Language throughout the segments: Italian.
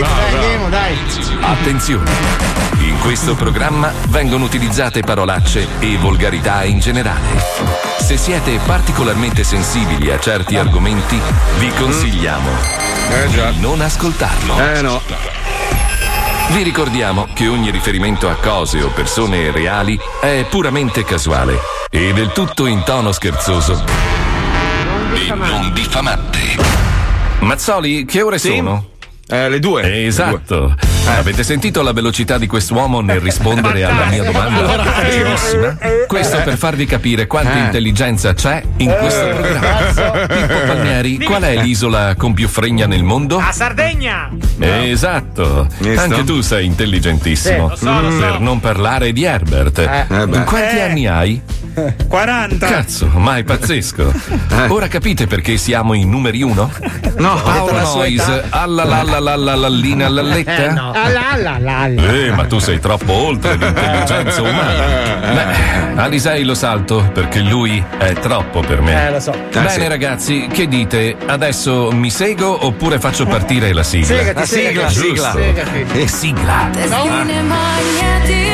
Carletto, no, dai, no. andiamo, dai. Attenzione! In questo programma vengono utilizzate parolacce e volgarità in generale. Se siete particolarmente sensibili a certi argomenti, vi consigliamo di non ascoltarlo. Eh no. Vi ricordiamo che ogni riferimento a cose o persone reali è puramente casuale e del tutto in tono scherzoso e non diffamante. Mazzoli, che ore sono? Eh, le due. Esatto. Avete sentito la velocità di quest'uomo nel rispondere alla mia domanda? Facilissima. Questo per farvi capire quanta Eh. intelligenza c'è in questo programma. Pippo Palmieri, qual è l'isola con più fregna nel mondo? A Sardegna! Esatto, Visto? anche tu sei intelligentissimo. Sì, lo so, lo so. Per non parlare di Herbert. Eh beh. Quanti Eh. anni hai? 40! Cazzo, ma è pazzesco. Ora capite perché siamo i numeri uno? No, Paolo età. alla la la la la lallina lalletta? Eh no. Là, là. Eh, ma tu sei troppo oltre l'intelligenza umana. Beh, Alisei lo salto perché lui è troppo per me. Eh, lo so. Bene, sì. ragazzi, che dite? Adesso mi sego oppure faccio partire la sigla? Segati, La sigla, sigla. Segati. E sigla. Testine magnetiche a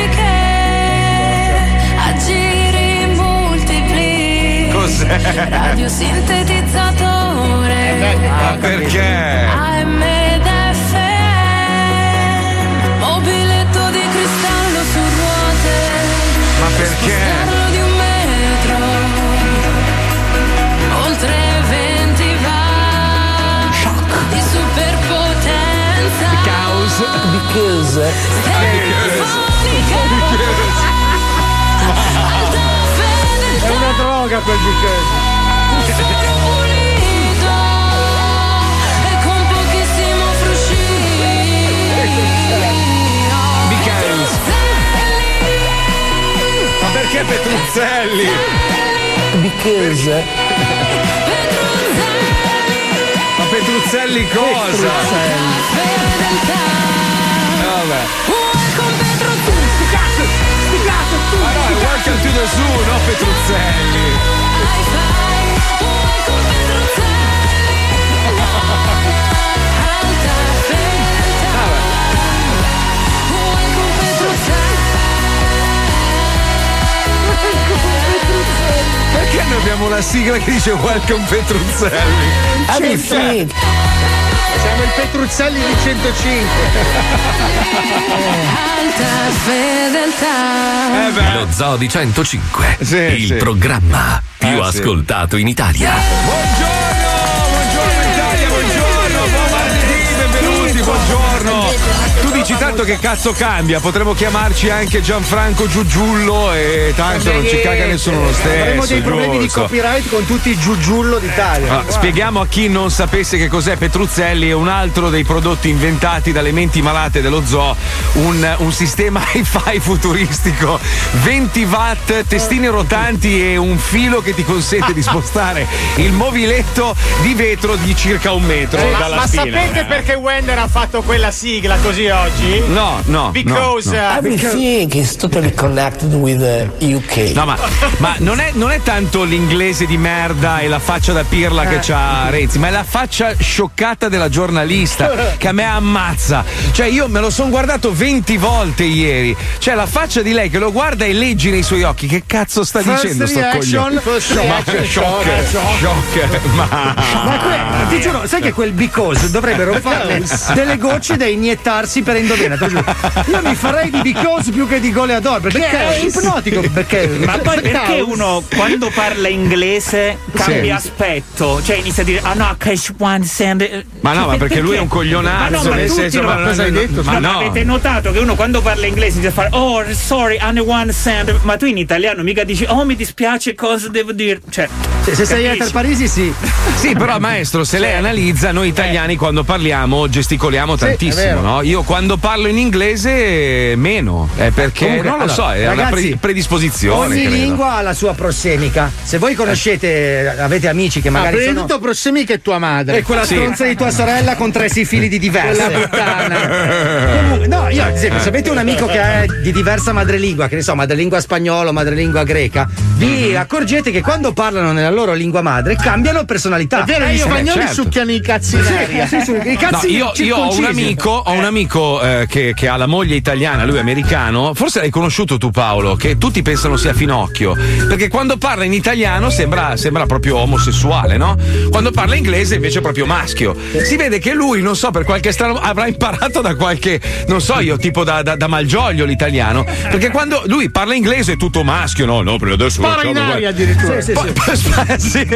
multipli Cos'è? radiosintetizzatore Ma perché? AM ed FM mobiletto di cristallo su ruote. Ma perché? spostarlo di un metro. Oltre 20 watt di superpotenza. Because. È una droga quel e Because. Ma perché Petruzzelli? Because. Ma Petruzzelli cosa? Eh, vabbè. Ma no, è Welcome to the Zoo, no Petruzzelli. Perché noi abbiamo la sigla che dice Welcome Petruzzelli? Siamo il Petruzzelli di 105. Alta fedeltà. Eh beh. Lo Zoo di 105, Sì, il sì. programma più Eh, sì. ascoltato in Italia. Buongiorno dici tanto che cazzo cambia, potremmo chiamarci anche Gianfranco Giugiullo e tanto non ci caga nessuno lo stesso. Avremo dei problemi di copyright con tutti i giugiullo d'Italia. Ah, spieghiamo a chi non sapesse che cos'è Petruzzelli, è un altro dei prodotti inventati dalle menti malate dello zoo, un, un sistema hi-fi futuristico, 20 watt, testine rotanti e un filo che ti consente di spostare il mobiletto di vetro di circa un metro Ma, dalla ma spina. sapete perché Wender ha fatto quella sigla così oggi? No, no. Because no, no. uh, Everything is totally connected with the UK. No, ma, ma non, è, non è tanto l'inglese di merda e la faccia da pirla che c'ha Renzi, ma è la faccia scioccata della giornalista che a me ammazza. Cioè, io me lo sono guardato 20 volte ieri. Cioè, la faccia di lei che lo guarda e leggi nei suoi occhi. Che cazzo sta First dicendo sto coglione? first Ma reaction, che shock, shock, ma. Ma que- ti giuro, sai che quel because dovrebbero fare delle gocce da iniettarsi per indovinare. Io mi farei di because più che di goleador perché è ipnotico. Perché, Ma poi perché Because. uno quando parla inglese cambia aspetto? Cioè inizia a dire ah no, cash one send. Ma no, ma perché lui è un coglionazzo, Ma no, ma nel senso, ma cosa hai detto? ma no. avete notato che uno quando parla inglese inizia a fare oh sorry, only one send. Ma tu in italiano mica dici oh mi dispiace cosa devo dire. Cioè, Se, se sei a? Parisi, sì. Sì, però maestro, se lei analizza, noi italiani quando parliamo gesticoliamo è tantissimo, no? Io quando quando parlo in inglese meno. È perché Comunque, non lo allora, so, è una ragazzi, pre- predisposizione. Ogni credo. lingua ha la sua prossemica. Se voi conoscete, avete amici che Ma magari di sono. prossemica è tua madre. E quella stronza di tua sorella con tre sifilidi diverse. Quella puttana. Comunque, no, io ad esempio, se avete un amico che è di diversa madrelingua, che ne so, madrelingua spagnolo, madrelingua greca, vi accorgete che quando parlano nella loro lingua madre cambiano personalità. È vero, Eh, gli io- spagnoli certo. succhiano i cazzi Sì, sì, sì, i No, cazzi io, io ho un amico, ho un amico eh, che, che ha la moglie italiana, lui americano. Forse l'hai conosciuto tu, Paolo, che tutti pensano sia finocchio. Perché quando parla in italiano sembra, sembra proprio omosessuale, no? Quando parla inglese invece è proprio maschio. Si vede che lui, non so, per qualche strano. avrà imparato da qualche, non so io, tipo da, da, da Malgioglio l'italiano. Perché quando lui parla inglese è tutto maschio, no? No, per adesso Spara in aria addirittura. Sì, sì, sì. Sì.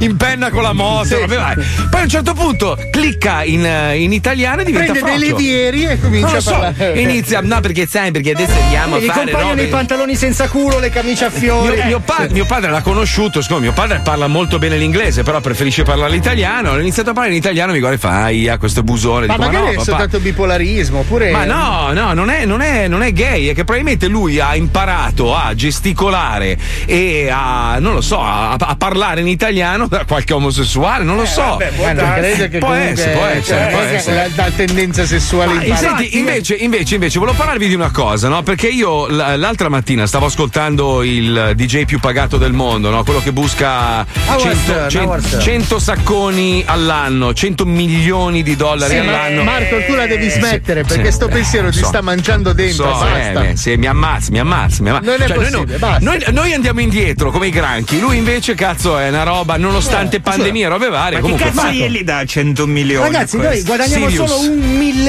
in penna con la moto. vabbè, vai. Poi a un certo punto clicca in, in italiano e diventa Prende dei levieri e comincia a so, parlare. inizia, no perché sai, perché adesso andiamo a E gli fare compaiono robe. i pantaloni senza culo, le camicie a fiori. Mio, mio pa- mio padre l'ha conosciuto, siccome mio padre parla molto bene l'inglese, però preferisce parlare l'italiano. Ho iniziato a parlare in italiano, mi guarda e fa, aia, questo busone. Ma Dico, magari no, è soltanto bipolarismo, oppure. Ma no, no, non è, non, è, non è gay, è che probabilmente lui ha imparato a gesticolare e a, non lo so, a, a parlare in italiano da qualche omosessuale, non lo so. Ma non credo che Può essere, può essere, cioè, può essere. la- dal tendenza sessuale Ma, imparata. senti, invece, invece, invece, volevo parlarvi di una cosa, no? Perché io l'altra mattina stavo ascoltando il DJ più pagato del mondo, no? Quello che busca Howard 100, Stern, 100 Howard Stern. 100 sacconi all'anno, 100 milioni di dollari Sì, ma all'anno. Marco, tu la devi smettere perché sì. sto pensiero Eh, ti so. sta mangiando dentro. So, basta. eh, sì, mi ammazzi, mi ammazzi, mi ammazzi. Non è Cioè, noi, possibile, no- basta. noi- noi andiamo indietro come i granchi, lui invece, cazzo, è una roba, nonostante pandemia, robe varie. Ma che comunque, cazzo Marco, glieli dà 100 milioni? Ragazzi, noi guadagniamo Sirius. solo un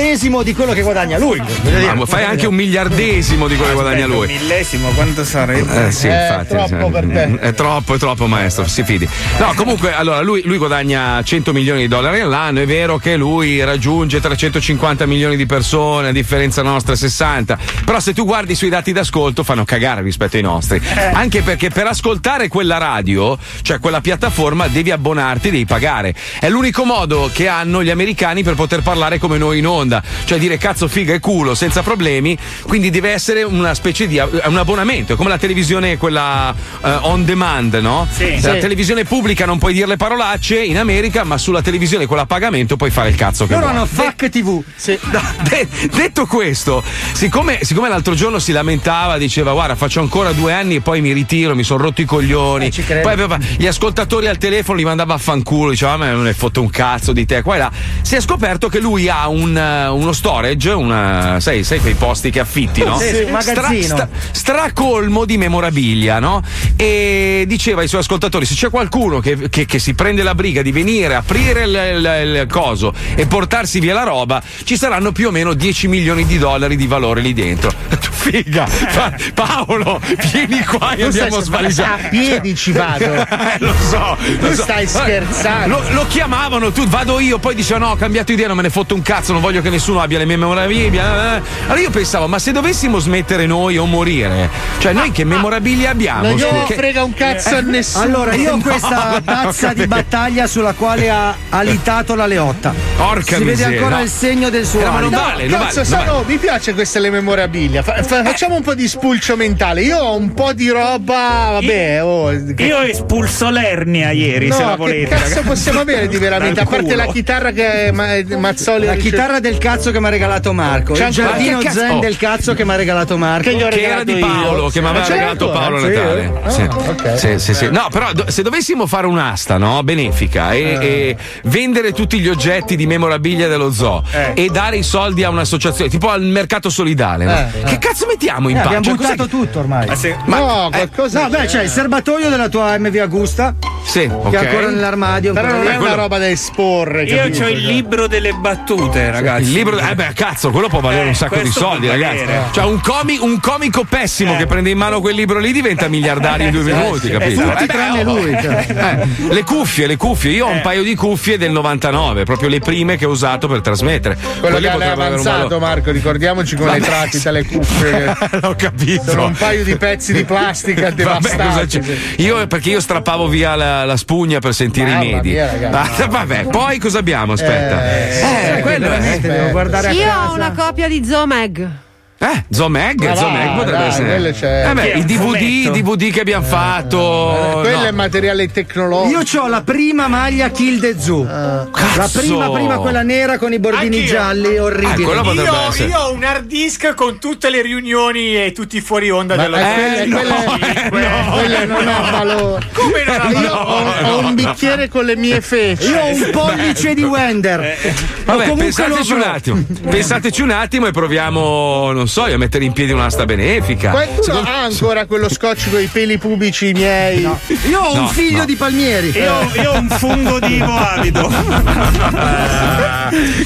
millesimo di quello che guadagna lui. Dire, ma fai anche un miliardesimo di quello che guadagna lui. Un millesimo, quanto sarebbe? Eh sì, È infatti. troppo sì. per te. È troppo, è troppo, maestro, si fidi. No, comunque, allora, lui, lui guadagna 100 milioni di dollari all'anno. È vero che lui raggiunge 350 milioni di persone, a differenza nostra 60. Però se tu guardi sui dati d'ascolto, fanno cagare rispetto ai nostri. Anche perché per ascoltare quella radio, cioè quella piattaforma, devi abbonarti, devi pagare. È l'unico modo che hanno gli americani per poter parlare come noi in onda. Cioè dire cazzo, figa e culo senza problemi. Quindi deve essere una specie di è un abbonamento, è come la televisione quella eh, on demand, no? Sì. La Sì. televisione pubblica non puoi dire le parolacce in America, ma sulla televisione quella a pagamento puoi fare il cazzo che Loro vuoi. hanno FAC TV. No, de- detto questo, siccome, siccome l'altro giorno si lamentava, diceva guarda faccio ancora due anni e poi mi ritiro, mi sono rotto i coglioni. Eh, poi aveva gli ascoltatori al telefono li mandava a fanculo, diceva "Ah, ma non ne foto un cazzo di te, qua e là. Si è scoperto che lui ha un, eh, uno storage, una, sai, sai quei posti che affitti, no? Sì, sì, un magazzino. stracolmo di memorabilia, no? E diceva ai suoi ascoltatori: se c'è qualcuno che, che- che si prende la briga di venire, aprire il, il- il coso e portarsi via la roba, ci saranno più o meno 10 milioni di dollari di valore lì dentro. Figa, Pa- Paolo, vieni qua e stai andiamo a piedi ci vado. Eh, lo so, lo Tu so. stai scherzando. Lo, lo chiamavano, tu vado io, poi diceva no, ho cambiato idea, non me ne fotto un cazzo, non voglio che nessuno abbia le mie memorabilia. eh. Allora io pensavo, ma se dovessimo smettere noi o morire, cioè noi che memorabilia abbiamo? Non gliene Che- frega un cazzo a nessuno. Allora, io ho No, questa tazza di battaglia sulla quale ha alitato la Leotta. Porca si vede miseria, ancora no. il segno del suo Eh, ma non vale, non Cazzo, vale, non sono- mi piace questa le memorabilia. Fa- fa- facciamo un po' di spulcio mentale. Io ho un po' di roba. Vabbè, oh, che- Io ho espulso l'ernia ieri, se la No, che volete. cazzo possiamo avere di veramente? A parte la chitarra che Ma- Mazzoli La chitarra del cazzo che mi ha regalato Marco. C'è Il ancora- giardino zen oh. del cazzo che mi ha regalato Marco. Che gli ho che era di regalato io. Paolo, che mi aveva Ma certo, regalato Paolo sì. Natale. Ah, Sì. ok. Sì, sì, sì. No, però do- se dovessimo fare un'asta, no? Benefica e, e vendere tutti gli oggetti di memorabilia dello zoo Eh. e dare i soldi a un'associazione, tipo al mercato solidale, no? Eh, Che cazzo mettiamo in Eh, pace? abbiamo Cos'è buttato tutto ormai. Ma se- no, qualcosa. No, beh, c'è il serbatoio della tua MV Augusta, Sì, che è ancora nell'armadio. Però non è una roba da esporre. Io ho il libro delle battute, ragazzi. Il libro, eh beh, cazzo, quello può valere Eh, un sacco di soldi, ragazzi. valere. Cioè, un, comi- un comico pessimo Eh. che prende in mano quel libro lì diventa miliardario in due Eh, minuti, capito? esatto. Eh, beh, tranne oh. lui, cioè. Eh, le cuffie, le cuffie. Io ho un paio di cuffie del 99, proprio le prime che ho usato per trasmettere. Quello Quelle che avanzato, valore- Marco, ricordiamoci come le Vabbè, tratti sì. dalle cuffie. L'ho capito. Sono un paio di pezzi di plastica Vabbè, devastanti. c'è? Io perché io strappavo via la, la spugna per sentire Mamma i medi. mia, ragazzi. Ah, vabbè, poi cosa abbiamo? Aspetta. Eh, Eh, quello è. Devo guardare a Io casa. ho una copia di Zomeg. Eh, Zomeg, Ma Zomeg potrebbe dai, essere. c'è. Eh beh, i DVD. DVD che abbiamo fatto. Quello no. è materiale tecnologico. Io ho la prima maglia Kill the Zoo. Ah. La prima, prima quella nera con i bordini Anch'io. gialli, orribili. Ah, Io, io ho un hard disk con tutte le riunioni e tutti i fuori onda Ma dello eh, zoo. quelle- quelle- quelle non ha valore. Come non ha Io ho, valore? ho un bicchiere con le mie feci. Io ho un pollice di Wender. Eh, Vabbè, comunque pensateci un attimo. Pensateci un attimo e proviamo, non so, a mettere in piedi un'asta benefica. Qualcuno ha ancora quello scotch con i peli pubici miei? Io ho un No, figlio no. di Palmieri. Io, io ho un fungo di Ivo Avido.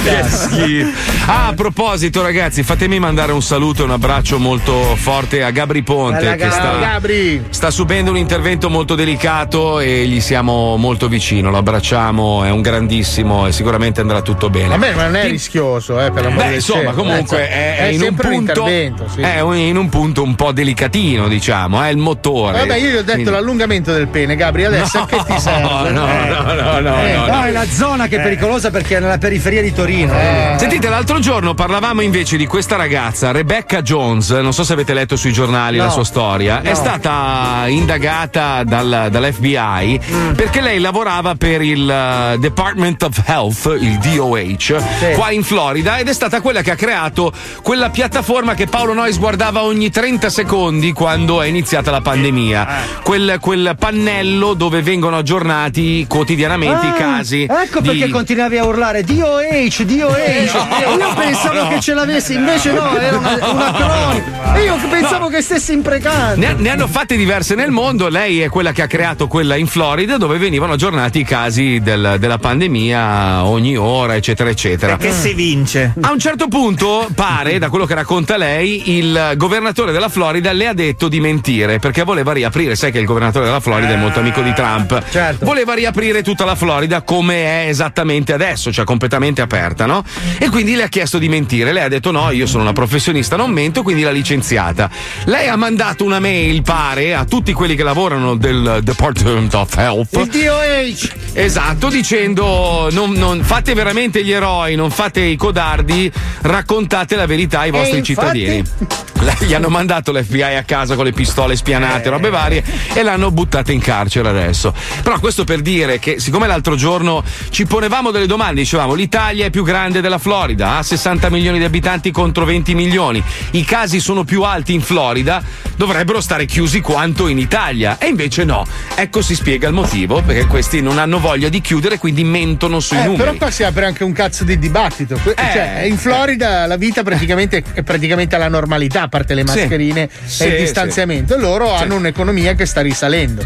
che schifo. Ah, a proposito, ragazzi, fatemi mandare un saluto e un abbraccio molto forte a Gabri Ponte Bella che Gabri. sta, Gabri. sta subendo un intervento molto delicato e gli siamo molto vicino. Lo abbracciamo, è un grandissimo e sicuramente andrà tutto bene. A me non è rischioso, eh, per l'amore Beh, insomma, comunque Eh, è, è in un un punto. intervento, sì. È un- in un punto un po' delicatino, diciamo, è il motore. Vabbè, io gli ho detto Quindi- l'allungamento del pene, Gabri, adesso a che ti serve? No, no, Eh. no, no, no, Eh, no, No, no. è la zona che è pericolosa perché è nella periferia di Torino. Sentite, l'altro giorno parlavamo invece di questa ragazza, Rebecca Jones. Non so se avete letto sui giornali No. la sua storia. È No. stata indagata dal- dall'FBI Mm. perché lei lavorava per il eh, Department of Health, il DOH, qua in Florida, ed è stata quella che ha creato quella piattaforma che Paolo Noyes guardava ogni 30 secondi quando è iniziata la pandemia. Quel, quel pannello dove vengono aggiornati quotidianamente i Ah, casi. Ecco di- perché continuavi a urlare DOH, DOH. Io pensavo no. che ce l'avessi, invece no, era una, un acronimo. E io pensavo che stessi imprecando. Ne, ne hanno fatte diverse nel mondo. Lei è quella che ha creato quella in Florida dove venivano aggiornati i casi del- della pandemia ogni ora, eccetera, eccetera. Che si vince. A un certo punto, pare, da quello che racconta lei, il governatore della Florida le ha detto di mentire perché voleva riaprire. Sai che il governatore della Florida è molto amico di Trump. Certo. Voleva riaprire tutta la Florida come è esattamente adesso, cioè completamente aperta, no? E quindi le ha chiesto di mentire. Lei ha detto: no, io sono una professionista, non mento, quindi l'ha licenziata. Lei ha mandato una mail, pare, a tutti quelli che lavorano del Department of Health. Il DOH. Esatto, dicendo non, non- fate veramente gli eroi, non fate i codardi, raccontate la verità ai vostri infatti- cittadini. Gli hanno mandato l'FBI a casa con le pistole spianate, robe varie, e l'hanno buttata in carcere adesso. Però questo per dire che, siccome l'altro giorno ci ponevamo delle domande, dicevamo l'Italia è più grande della Florida, ha 60 milioni di abitanti contro 20 milioni, i casi sono più alti in Florida, dovrebbero stare chiusi quanto in Italia. E invece no. Ecco si spiega il motivo, perché questi non hanno voglia di chiudere, quindi mentono sui Eh, numeri. però qua si apre anche un cazzo di dibattito. Eh. cioè, in Florida la vita praticamente è praticamente alla normalità, a parte le Sì. mascherine Sì, e il distanziamento. Loro hanno un'economia che sta risalendo.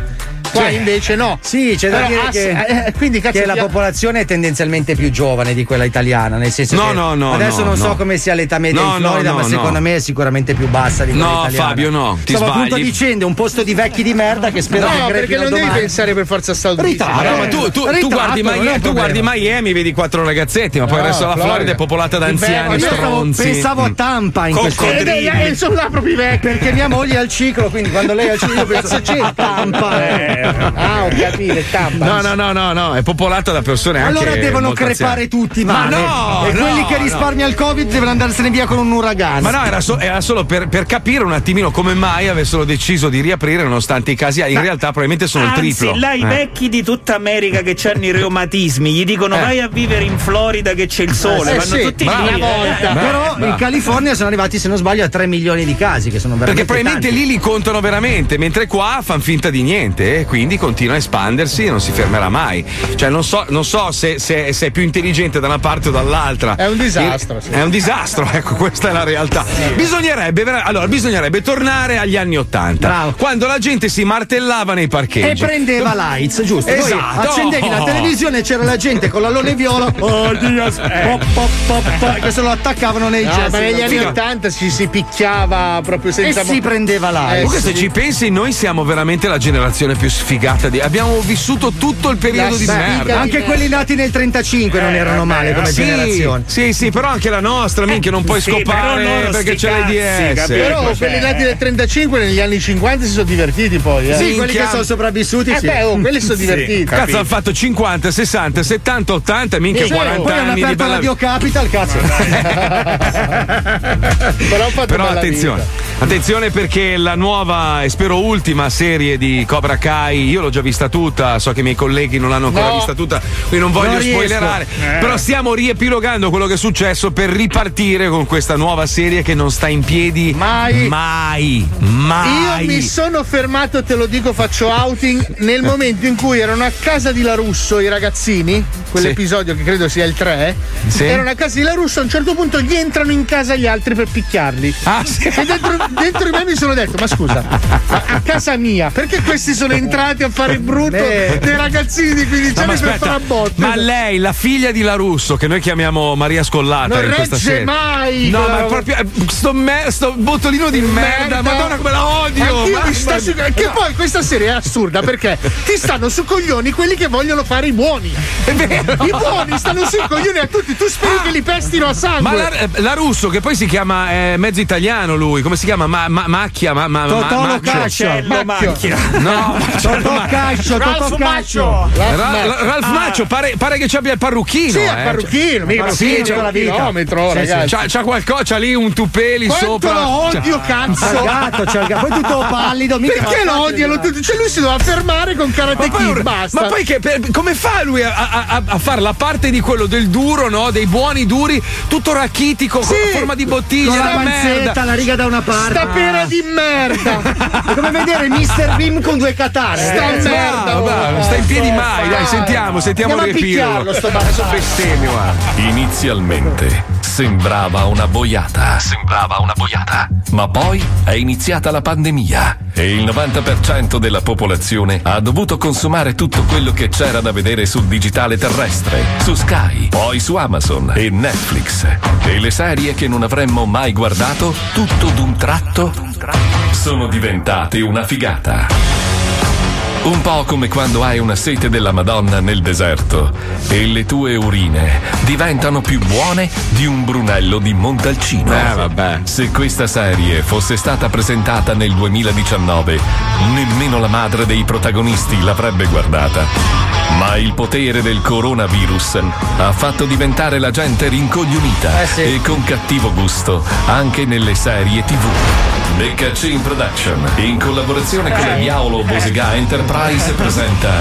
Qua Sì. invece no. Sì, c'è da dire ha- che, eh, quindi, cazzo, che la popolazione è tendenzialmente più giovane di quella italiana, nel senso No, che no, no, adesso no, non so no. come sia l'età media No, in no, Florida, no, ma no. secondo me è sicuramente più bassa di quella No, italiana. Fabio, no, ti Stavo appunto dicendo un posto di vecchi di merda che spero No, che perché crepino non devi domani. pensare per forza a. Ritratto. Ah, no, ma tu, tu- tu guardi, Miami, tu guardi. Miami, vedi quattro ragazzetti, ma poi il No, resto della Florida, è popolata da anziani stronzi. pensavo a Mm. Tampa in questo Coccodrilli. Eh, eh, sono là proprio vecchi. perché mia moglie è al ciclo, quindi quando lei è al ciclo penso c'è a Tampa. Ah, ho capito, tampa. No, no, no, no, no, è popolata da persone anche Allora devono crepare anziane. tutti, Ma no, E no, quelli che no. risparmia il Covid devono andarsene via con un uragano. Ma no, era, so- era solo per, per capire un attimino come mai avessero deciso di riaprire nonostante i casi. In realtà, probabilmente sono il Anzi, triplo. là i Eh. vecchi di tutta America che hanno i reumatismi gli dicono Eh. vai a vivere in Florida che c'è il sole, Eh, vanno sì, tutti bravo. lì. una volta. Beh, Però beh. in California sono arrivati, se non sbaglio, a 3 milioni di casi, che sono veramente Perché probabilmente tanti. lì li contano veramente, mentre qua fanno finta di niente e quindi continua a espandersi e non si fermerà mai. Cioè, non so, non so se, se- se è più intelligente da una parte o dall'altra. È un disastro, sì. È un disastro, ecco, questa è la realtà. Bisognerebbe, vera- allora, bisognerebbe tornare agli anni Ottanta, Bravo. quando la gente si martellava nei E parcheggi. prendeva lights, giusto? Poi Esatto. accendevi la televisione e c'era la gente con l'allone viola. Oh, Diaz. Pop, pop, pop, pop, che se lo attaccavano nei No, jazz. ma negli anni Figa. 80 ci si picchiava proprio E senza si prendeva Eh, lights. Comunque, se ci pensi, noi siamo veramente la generazione più sfigata di. Abbiamo vissuto tutto il periodo di merda. Anche quelli nati nel 35 non erano male come Sì, generazione. Sì, sì, però anche la nostra, minchia, non puoi sì, scopare perché c'è le cazzi, DS. Però Cioè. quelli nati nel 35 negli anni 50 si sono divertiti poi. Eh. Sì, quelli che sono sopravvissuti, Eh sì. beh, oh, quelli sono divertiti. Cazzo, hanno fatto 50, 60, 70, 80, minchia, Sì, 40 poi hanno anni di aperto bella Radio Capital, cazzo. Però ho fatto Però attenzione, vita. attenzione perché la nuova e spero ultima serie di Cobra Kai, io l'ho già vista tutta, so che i miei colleghi non l'hanno ancora No. vista tutta, quindi non voglio Non spoilerare. Eh. Però stiamo riepilogando quello che è successo per ripartire con questa nuova serie che non sta in piedi Mai. mai. mai. Io mi sono fermato, te lo dico, faccio outing nel momento in cui erano a casa di La Russo i ragazzini, quell'episodio che credo sia il 3. Sì. Erano a casa di La Russo, a un certo punto gli entrano in casa gli altri per picchiarli. Ah, sì. E dentro, dentro di me mi sono detto: Ma scusa, a casa mia, perché questi sono entrati a fare il brutto Eh. dei ragazzini di 15 No, ma anni per fare a botte? ma lei, la figlia di Larusso, che noi chiamiamo Maria Scollata Non in questa regge serie. mai No, ma proprio eh, sto, me- sto bottolino di merda, madonna come la odio! Mia. su- Che poi questa serie è assurda perché ti stanno su coglioni quelli che vogliono fare i buoni. È vero. I buoni stanno sui coglioni a tutti, tu speri che li pestino a sangue. Ma la, eh, la Russo, che poi si chiama eh, mezzo italiano lui, come si chiama? Ma, ma- macchia, ma, ma, ma- Macchio. Cascio. Marcello Macchia. No, Totò Cascio, Totò Ralph Cascio. Ralph Maccio pare, pare che ci abbia il parrucchino. Sì, eh. è parrucchino, mica sì, c'è tutta la vita. chilometro, Sì, ragazzi. C'ha, c'ha qualcosa, c'ha lì un tupeli Quanto sopra. lo odio, C'è il cazzo! gatto, c'è il gatto. Poi tutto pallido. mica Perché lo odiano tutti? Cioè lui si doveva fermare con Karate Ma poi, Kid, basta. ma poi che, per- come fa lui a, a- a- a fare la parte di quello del duro, no? Dei buoni duri, tutto rachitico, con Sì. forma di bottiglia, Con la panzetta, la riga da una parte. Sta pera di merda! È come vedere Mr. Beam con due katane. Sta Eh, merda! Va, oh. sta in piedi mai, dai, sentiamo, sentiamo Andiamo il riepilogo. Adesso bestemmio. Inizialmente sembrava una boiata. Sembrava una boiata. Ma poi è iniziata la pandemia e il 90% della popolazione ha dovuto consumare tutto quello che c'era da vedere sul digitale terrestre, su Sky, poi su Amazon e Netflix. E le serie che non avremmo mai guardato, tutto d'un tratto, sono diventate una figata. Un po' come quando hai una sete della Madonna nel deserto e le tue urine diventano più buone di un brunello di Montalcino. Eh, vabbè. Se questa serie fosse stata presentata nel 2019, nemmeno la madre dei protagonisti l'avrebbe guardata. Ma il potere del coronavirus ha fatto diventare la gente rincoglionita Eh sì. e con cattivo gusto anche nelle serie TV. Beccacin Production, in collaborazione con la Diavolo Bosiga Enterprise, presenta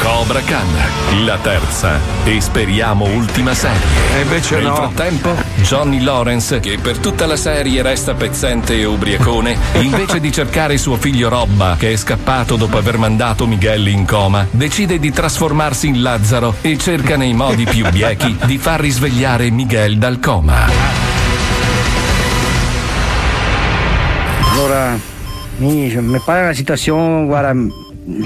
Cobra Khan, la terza e speriamo ultima serie. E invece Nel no. frattempo, Johnny Lawrence, che per tutta la serie resta pezzente e ubriacone, invece di cercare suo figlio Robba, che è scappato dopo aver mandato Miguel in coma, decide di trasformarsi in Lazzaro e cerca nei modi più biechi di far risvegliare Miguel dal coma. Allora, mi, mi pare una situazione, guarda,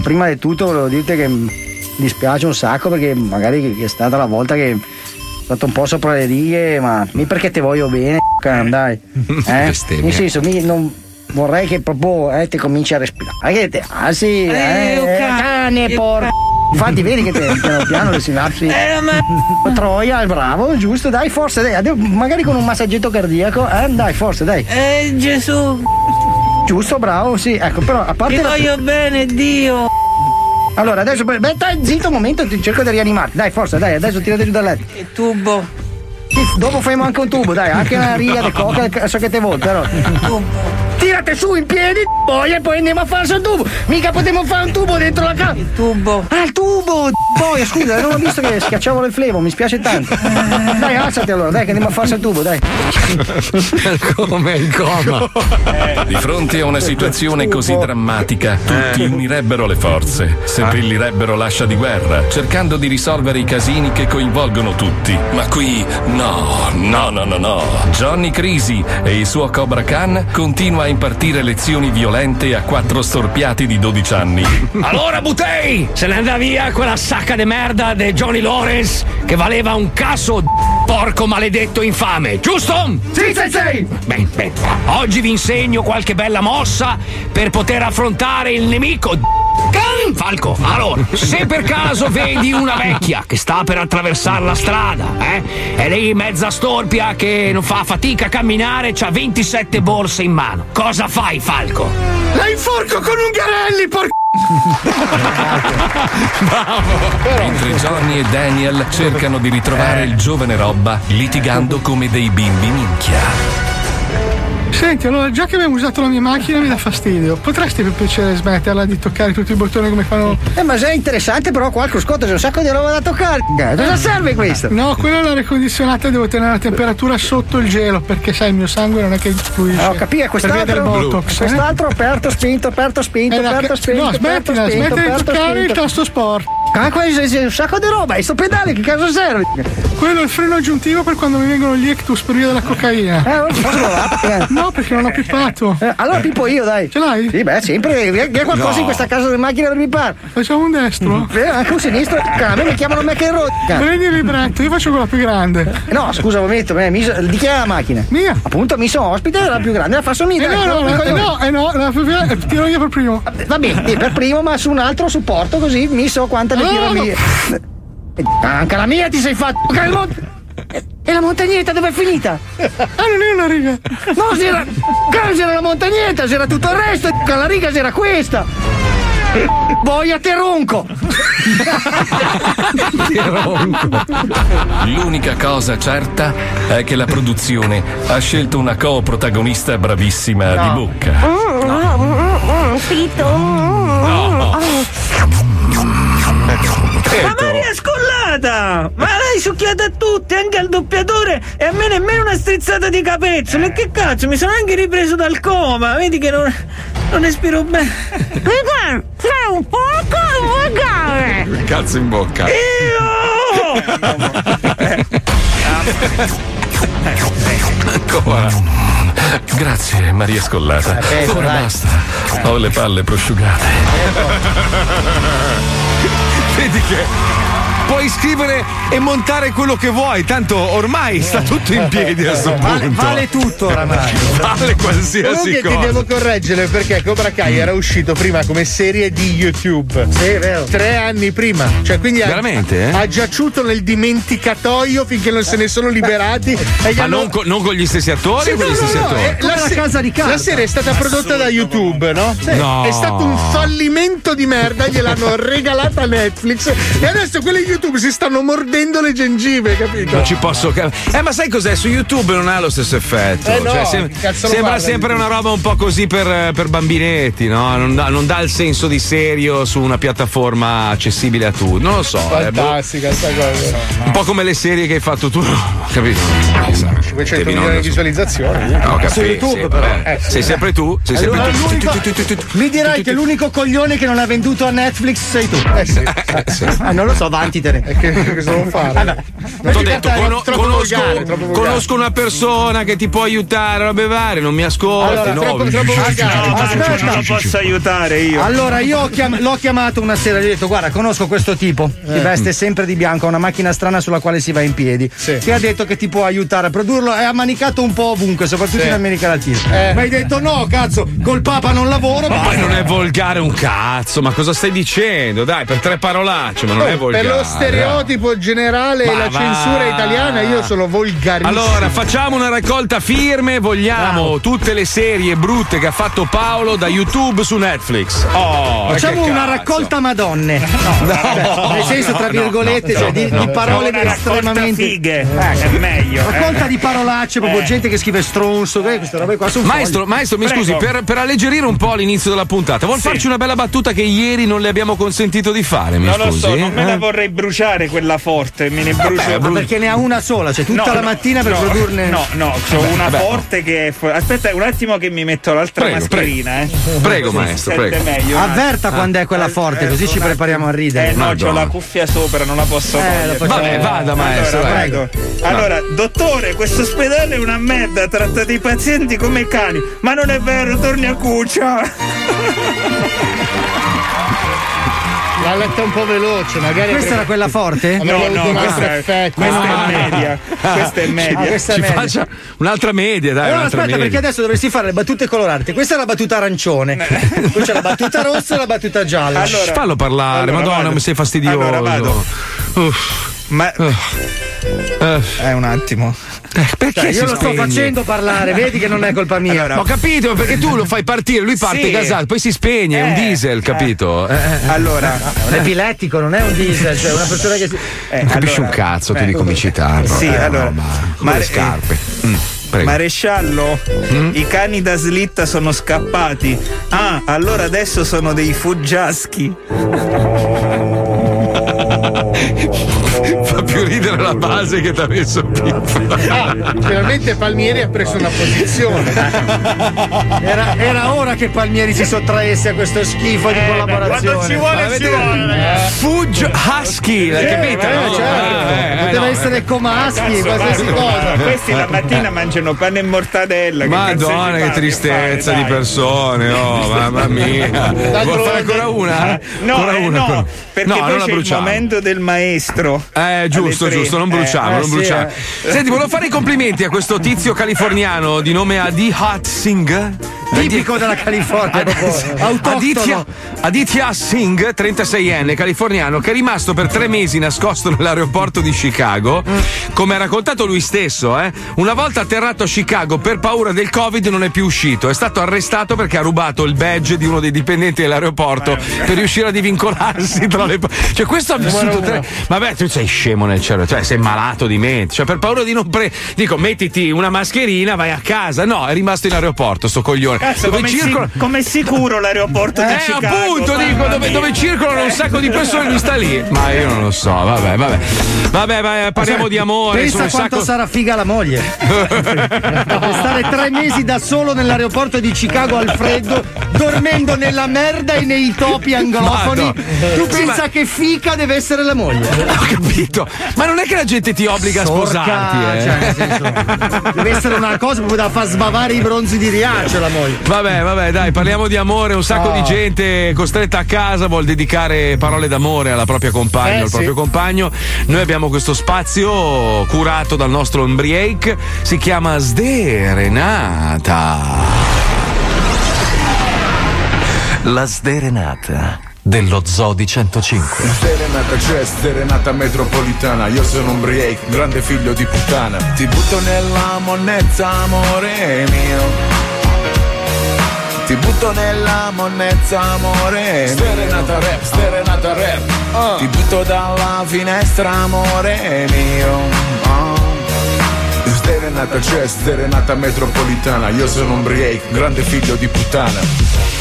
prima di tutto volevo dirti che mi dispiace un sacco perché magari è stata la volta che sono stato un po' sopra le righe, ma mi perché te voglio bene, c***o, dai. Eh? Nel senso, mi, non vorrei che proprio eh, ti cominci a respirare, che te alzi, eh, Eh, eh, ca- cane, porco. Infatti vedi che te, piano piano le sinapsi. Eh, ma Troia, bravo, giusto, dai, forse, dai, magari con un massaggetto cardiaco, eh, dai, forse, dai. eh, Gesù, Giusto, bravo, sì, ecco, però a ti parte la... voglio bene, Dio. Allora, adesso, beh, stai zitto un momento, ti cerco di rianimarti, dai, forza, dai, adesso tirate giù dal letto. Il tubo. Sì, dopo faremo anche un tubo, dai, anche una riga di coca, so che te vuoi, però. Tirate su in piedi, poi e poi andiamo a farsi un tubo. Mica potremmo fare un tubo dentro la casa. Il tubo. Ah, il tubo! Poi, scusa, non ho visto che schiacciavo il flevo, mi spiace tanto. Dai, alzati allora, dai, che andiamo a farsi il tubo, dai. Come il coma. Di fronte a una situazione così drammatica, tutti unirebbero le forze, seppellirebbero l'ascia di guerra, cercando di risolvere i casini che coinvolgono tutti. Ma qui no, no, no, no, no. Johnny Crisi e il suo Cobra Khan continua impartire lezioni violente a quattro storpiati di 12 anni. Allora Butei, se ne andava via quella sacca di merda di Johnny Lawrence che valeva un caso d- porco maledetto infame, giusto? Sì, sì, sì. Bene, bene. Oggi vi insegno qualche bella mossa per poter affrontare il nemico d- Falco, allora, se per caso vedi una vecchia che sta per attraversare la strada, eh? È lì mezza storpia che non fa fatica a camminare, c'ha 27 borse in mano. Cosa fai, Falco? La inforco con ungherelli, porco! Mentre Johnny e Daniel cercano di ritrovare il giovane Robba litigando come dei bimbi minchia. Senti, allora, già che abbiamo usato la mia macchina mi dà fastidio. Potresti per piacere smetterla di toccare tutti i bottoni come fanno. Eh, ma se è interessante, però qua al c'è un sacco di roba da toccare. Cosa serve questo? No, quella è l'aria condizionata, devo tenere la temperatura sotto il gelo, perché sai, il mio sangue non è che fluisce. No, capire, via del quest'altro. botox. eh? Quest'altro aperto, spinto, aperto, spinto, Eh, aperto, spinto. no, aperto, smettila, spinto, smetti di aperto, toccare il spinto. tasto sport. Ah, questo è un sacco di roba, e sto pedale che cosa serve? Quello è il freno aggiuntivo per quando mi vengono gli ictus per via della cocaina. Eh, non posso provare. No, perché non ho pippato. Eh, allora pippo io, dai. Ce l'hai? Sì, beh, sempre. Vi è qualcosa No. in questa casa di macchina per pippare? Facciamo un destro. Eh, anche un sinistro. A me mi chiamano McEnroe. Prendi il libretto, io faccio quella più grande. No, scusa, momento, eh, di chi è la macchina? Mia. Appunto, mi sono ospite, la più grande, la fa Eh somiglia. no, no, eh no, eh no, la più grande- eh, tiro io per primo. Va bene, per primo, ma su un altro supporto così mi so quanta ne tiro No. via. Eh, Anche la mia ti sei fatto. Che mon- E la montagnetta dove è finita? Ah, non è una riga. No, c'era. C'era la montagnetta, c'era tutto il resto, la riga c'era questa. Boia te ronco! L'unica cosa certa è che la produzione ha scelto una co-protagonista bravissima di bocca. Ma Maria scollata! Ma l'hai succhiata a tutti, anche al doppiatore e a me nemmeno una strizzata di capezzolo. E che cazzo, mi sono anche ripreso dal coma. Vedi che non, non respiro bene. Sei un poco volgare! Cazzo in bocca. Ancora. Grazie, Maria Scollata. Eh, Ora basta. Ho le palle prosciugate. Vedi che puoi scrivere e montare quello che vuoi, tanto ormai sta tutto in piedi a sto punto. Vale, vale tutto oramai. Vale qualsiasi Comunque ti cosa. devo correggere perché Cobra Kai era uscito prima come serie di YouTube. Sì, è vero. Tre anni prima. Cioè, quindi ha- Veramente, eh? ha, giaciuto nel dimenticatoio finché non se ne sono liberati. E Ma hanno- non, co- non con gli stessi attori Sì, o con no, gli stessi no, attori? eh, la, se- casa di carta. la serie è stata prodotta da YouTube, no? No. È stato un fallimento di merda, gliel'hanno regalata a Netflix e adesso quelli di YouTube si stanno mordendo le gengive, capito? Non ci posso Eh, ma sai cos'è? Su YouTube non ha lo stesso effetto. Eh no, Cioè, sem- sembra sempre YouTube? una roba un po' così per, per bambinetti, no? Non dà, non dà il senso di serio su una piattaforma accessibile a tutti. Non lo so. eh, boh. Fantastica sta cosa. un po' come le serie che hai fatto tu, capito? 500 Devi non- milioni di visualizzazioni. No, ho capito, Su YouTube, sì, però. Eh, sì. Sei sempre tu? Sei sempre tu. Mi dirai che l'unico coglione che non ha venduto a Netflix sei tu. Eh sì. Ah, non lo so, vantitene. E che, che cosa devo fare? T'ho detto, cono- troppo conosco, volgare, conosco una persona che ti può aiutare a bevere, non mi ascolti. Allora, no. troppo, troppo volgare. Aspetta. Non posso aiutare io. Allora, io ho chiam- l'ho chiamato una sera e gli ho detto: Guarda, conosco questo tipo. Si veste sempre di bianco, ha una macchina strana sulla quale si va in piedi. Sì. Ti ha detto che ti può aiutare a produrlo e ha manicato un po' ovunque, soprattutto Sì. in America Latina. Eh. Ma hai detto: No, cazzo, col Papa non lavoro. Ma poi basta." non è volgare un cazzo, ma cosa stai dicendo? Dai, per tre parolacce, ma non è Oh, volgare. per lo stereotipo generale e Ma la va. censura italiana io sono volgarissimo. Allora, facciamo una raccolta firme, vogliamo tutte le serie brutte che ha fatto Paolo da YouTube su Netflix. Oh, Facciamo una cazzo. raccolta madonne. Cioè, nel senso, tra no, virgolette, no, cioè, di, no, di parole raccolta estremamente. fighe. Eh, è meglio. eh. Raccolta di parolacce, proprio gente che scrive stronzo, eh, queste robe qua sono Maestro, folli. maestro, mi Prego. scusi, per, per alleggerire un po' l'inizio della puntata, vuol Sì. farci una bella battuta che ieri non le abbiamo consentito di fare? Mi Non lo scusi? so, non me la Eh? vorrei bruciare quella forte, me ne brucio. Ma perché ne ha una sola, cioè tutta No, la no, mattina per no, produrne. No, no, c'ho una forte che è fu- Aspetta un attimo che mi metto l'altra Prego, mascherina, eh. Prego, Così si maestro, prego. meglio. Avverta quando è quella forte, così ci prepariamo a ridere. Eh no, Madonna. c'ho la cuffia sopra, non la posso Eh, togliere. Vabbè, vada, maestro, Allora, prego. Allora, dottore, questo ospedale è una merda, tratta i pazienti come cani. Ma non è vero, torni a cuccia. L'ha letta un po' veloce, magari. Questa era quella forte? Avuto un altro effetto. Questa Ah. è media. Questa è media. Ah, questa è Ci media. faccia un'altra media, dai. Allora aspetta, media. perché adesso dovresti fare le battute colorate. Questa è la battuta arancione, poi c'è la battuta rossa e la battuta gialla. Shh, fallo parlare, allora madonna, vado. mi sei fastidioso. Allora vado. Uff. Ma. Eh, Eh, un attimo. Perché Cioè, io lo sto facendo parlare, vedi che non è colpa mia. Allora, Ho capito, perché tu lo fai partire, lui parte Sì. gasato, poi si spegne, è un Eh, diesel, capito? Eh, eh. Allora. Un epilettico, non è un diesel, cioè una persona che si. eh, Non capisci allora, un cazzo tu eh, di comicità. Sì, Eh, allora, ma, ma- le eh, scarpe. Mm, prego. Maresciallo, i cani da slitta sono scappati. Ah, allora adesso sono dei fuggiaschi. Più ridere la base che ti ha messo Pippo. Ah, finalmente Palmieri ha preso una posizione. Era, era ora che Palmieri si sottraesse a questo schifo di collaborazione. Quando ci vuole, ci vuole, ragazzi. Fudge Husky, l'hai capito? eh, no? certo. Eh, eh, Poteva no, essere comaschi, qualsiasi cosa. Questi la mattina mangiano pane e mortadella. che Madonna, che pare tristezza fare, di persone, oh mamma mia. Vuoi fare ancora una? No, Ancora eh, una, no, ancora- perché no, poi c'è il momento del maestro. Eh, giusto, giusto, non Eh, bruciamo, eh, non sì, bruciamo. eh. Senti, volevo fare i complimenti a questo tizio californiano di nome Adi Hat Singh. Tipico della California, Aditya. Aditya Singh, 36enne, californiano, che è rimasto per tre mesi nascosto nell'aeroporto di Chicago, come ha raccontato lui stesso. eh. Una volta atterrato a Chicago per paura del Covid non è più uscito. È stato arrestato perché ha rubato il badge di uno dei dipendenti dell'aeroporto per riuscire a divincolarsi tra le... Cioè questo ha vissuto tre... Vabbè, tu sei scemo nel cervello, cioè sei malato di mente. Cioè per paura di non pre... Dico, mettiti una mascherina, vai a casa. No, è rimasto in aeroporto, sto coglione. Cazzo, dove come, circola... come sicuro l'aeroporto di Eh, Chicago. appunto, dico, dove, dove circolano un sacco di persone, lui sta lì. Ma io non lo so, vabbè, vabbè. Vabbè, vai, parliamo di amore. Pensa quanto sacco... sarà figa la moglie. Stare tre mesi da solo nell'aeroporto di Chicago al freddo, dormendo nella merda e nei topi anglofoni. Madonna. Tu Sì, pensa ma- che fica deve essere la moglie? Ho capito. Ma non è che la gente ti obbliga a Sorca, sposarti, eh. cioè, nel senso, deve essere una cosa proprio da far sbavare i bronzi di Riace la moglie. Vabbè, vabbè, dai, parliamo di amore. Un sacco Oh. di gente costretta a casa vuol dedicare parole d'amore alla propria compagna, Eh, al sì. proprio compagno. Noi abbiamo questo spazio curato dal nostro Embriake, si chiama Sderenata. La sderenata dello Zodi 105. Serenata c'è, serenata metropolitana. Io sono un break, grande figlio di puttana. Ti butto nella monnezza, amore mio. Ti butto nella monnezza, amore Serenata rap, serenata rap. Ti butto dalla finestra, amore mio. Serenata c'è, serenata metropolitana Io sono un break, grande figlio di puttana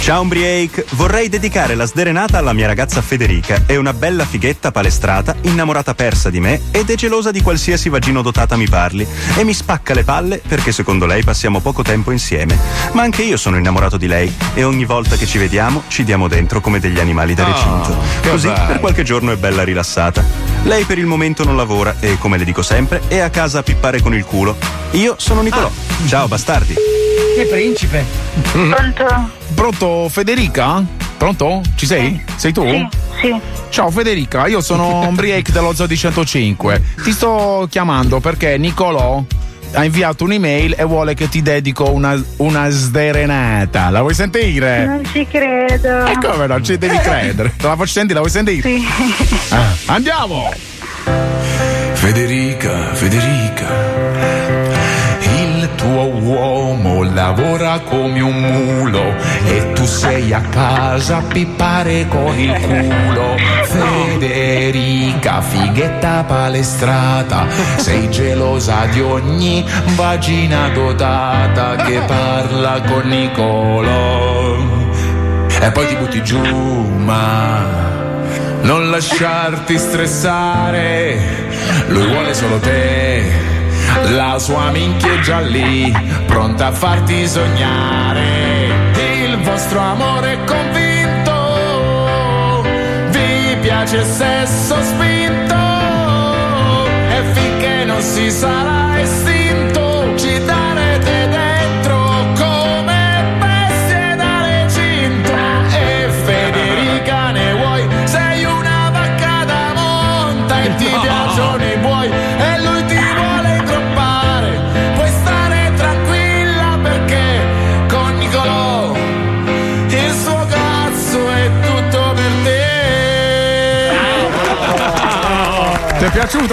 Ciao Umbriake, vorrei dedicare la sderenata alla mia ragazza Federica. È una bella fighetta palestrata, innamorata persa di me ed è gelosa di qualsiasi vagino dotata mi parli. E mi spacca le palle perché secondo lei passiamo poco tempo insieme. Ma anche io sono innamorato di lei e ogni volta che ci vediamo ci diamo dentro come degli animali da Ah, recinto. che Così bello. per qualche giorno è bella rilassata. Lei per il momento non lavora e, come le dico sempre, è a casa a pippare con il culo. Io sono Nicolò. Ciao bastardi. Che principe. Pronto? Pronto Federica? Pronto? Ci sei? Sei tu? Sì, sì. Ciao Federica, io sono un break dello Zodi 105. Ti sto chiamando perché Nicolò ha inviato un'email e vuole che ti dedico una, una sderenata. La vuoi sentire? Non ci credo. E come non ci devi credere? Te la faccio sentire, la vuoi sentire? Sì. Ah, andiamo! Federica, Federica, uomo lavora come un mulo e tu sei a casa a pippare con il culo. Federica, fighetta palestrata, sei gelosa di ogni vagina dotata che parla con Nicolò. E poi ti butti giù, ma non lasciarti stressare, lui vuole solo te. La sua minchia è già lì, pronta a farti sognare. Il vostro amore è convinto, vi piace il sesso spinto. E finché non si sarà estinto, ci darete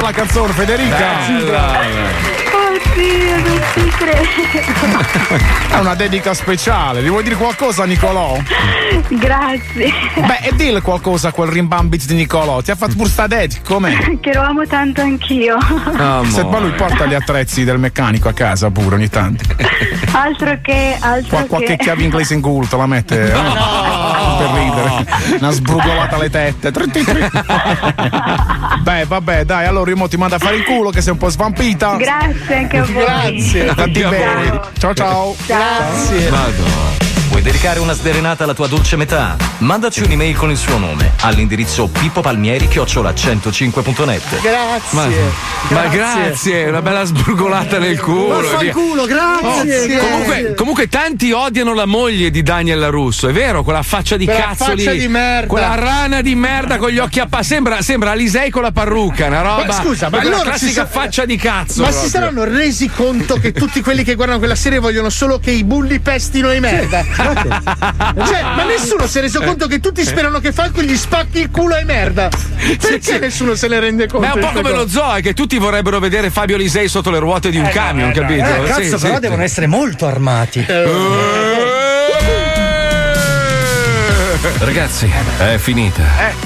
la canzone, Federica? Oddio, non ci credo. È una dedica speciale. Gli vuoi dire qualcosa, Nicolò? Grazie. Beh, e dille qualcosa a quel rimbambit di Nicolò. Ti ha fatto pure sta dedica, com'è? Che lo amo tanto anch'io. Se ma lui porta gli attrezzi del meccanico a casa pure ogni tanto. Altro che, altro Qua, qualche che. chiave inglese in culo te la mette eh? Per ridere. Una sbrugolata alle tette. Beh, vabbè, dai, allora io mo ti mando a fare il culo che sei un po' svampita. Grazie anche a voi. Grazie. Tanti bene. Ciao ciao. Grazie. Vuoi dedicare una sderenata alla tua dolce metà? Mandaci un'email con il suo nome all'indirizzo pippopalmieri-105.net Ma, ma grazie, una bella sbrugolata nel culo. Vaffanculo, grazie. Comunque, comunque tanti odiano la moglie di Daniel Larusso, è vero? Quella faccia di Quella cazzo faccia lì. di merda. Quella rana di merda con gli occhi appa. Sembra, sembra Alisei con la parrucca, una roba. Ma scusa, ma allora classica si sa- faccia di cazzo. Ma proprio. si saranno resi conto che tutti quelli che guardano quella serie vogliono solo che i bulli pestino i merda? Cioè, ma nessuno si è reso conto che tutti sperano che Falco gli spacchi il culo ai merda. Perché nessuno se ne rende conto? Ma è un po' come lo cosa? zoo, è che tutti vorrebbero vedere Fabio Lisei sotto le ruote di un camion, capito? Eh, cazzo, Sì, però sì, devono sì. essere molto armati. Ragazzi, è finita.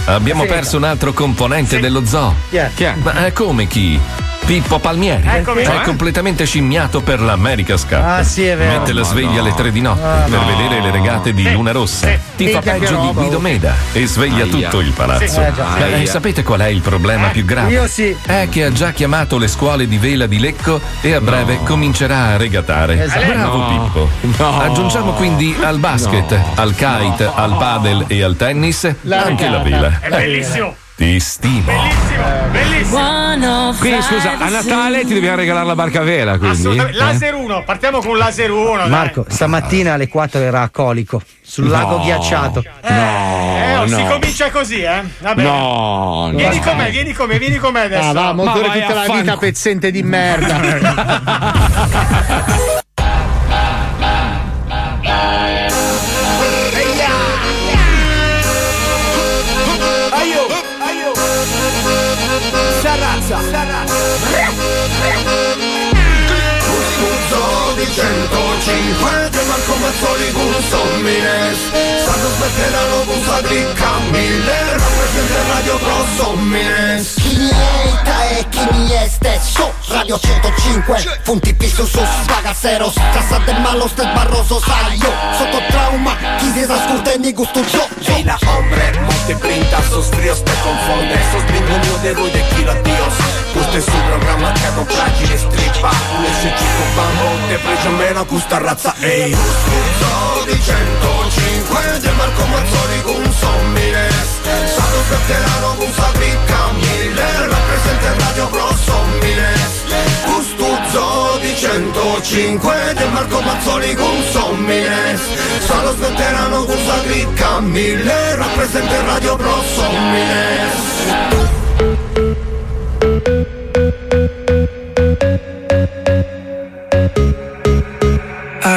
Abbiamo finita. perso un altro componente dello zoo. È? È? Ma eh, come chi? Pippo Palmieri. Eccomi. È Cioè? completamente scimmiato per l'America Cup. Ah, sì, è vero. Mette la sveglia no. alle tre di notte Ah, per no. vedere le regate di Luna Rossa. Ti fa peggio di Guido. Meda e sveglia Aia. tutto il palazzo. Eh. Beh, sapete qual è il problema più grave? io sì. È che ha già chiamato le scuole di vela di Lecco e a breve comincerà a regatare. Esatto. Bravo No. Pippo. No. Aggiungiamo quindi al basket, No. al kite, al padel e al tennis La anche la vela. È bellissimo. Ti stimo. Bellissimo. Quindi scusa, a Natale ti dobbiamo regalare la barca a vela, quindi. Assolutamente. Eh? Laser 1, partiamo con laser 1. Marco, stamattina alle 4 era a Colico, sul lago No. ghiacciato. Eh, oh, si no. comincia così, eh. Vabbè. No, no. Vieni con me, vieni con me, vieni con me adesso. Ah, va, vai tutta la fanculo. vita pezzente di merda. Sarazza, Uso di 105 del Marco Mazzoli con Sommines Sanno smetteranno con sta clicca mille Rappresenta Radio Pro Sommines Chi mi è e chi mi è stesso Radio 105 Punti piso su Spagaceros Casa del malo sted barroso sai yo Sotto trauma Chi si ascolta e mi gusto yo Y la hombre multiplica sus tríos te confunde Sos ninguno de ruido de kilo dios Questo è su programma che non fragile strippa Un SC vamos te precio meno questa razza Ehi Uso di 105 del Marco Mazzoli con Sommines Sanno smetteranno con sta clicca mille Rappresenta il Radio Pro Sommines Custuzzo di 105 del Marco Mazzoli con Sommines Sanno smetteranno con sta clicca mille Rappresenta il Radio Pro Sommines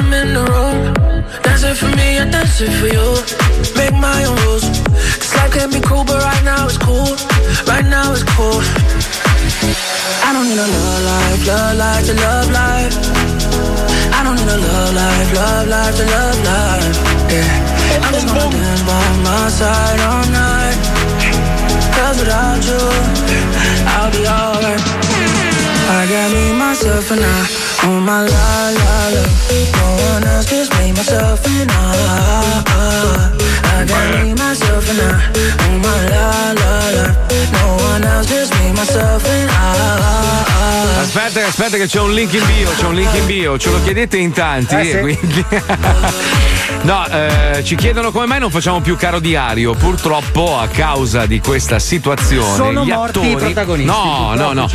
I'm in the room, it for me, I dance it for you. Make my own rules. This life can be cruel, but right now it's cool. Right now it's cool. I don't need a love life, love life to love life. I don't need a love life, love life to love life. Yeah. I'm just gonna dance by my side all night. Cause without you, I'll be alright. I got me, myself, and I. Oh my la la la. No one else, just me, myself, and I. I got me, myself, and I. Oh my la la la. No one else, just me, myself, and I. Aspetta, aspetta che c'è un link in bio, c'è un link in bio, ce lo chiedete in tanti Eh, sì. e quindi No, eh, ci chiedono come mai non facciamo più caro diario. Purtroppo a causa di questa situazione Sono gli morti attori i protagonisti, No, no, no.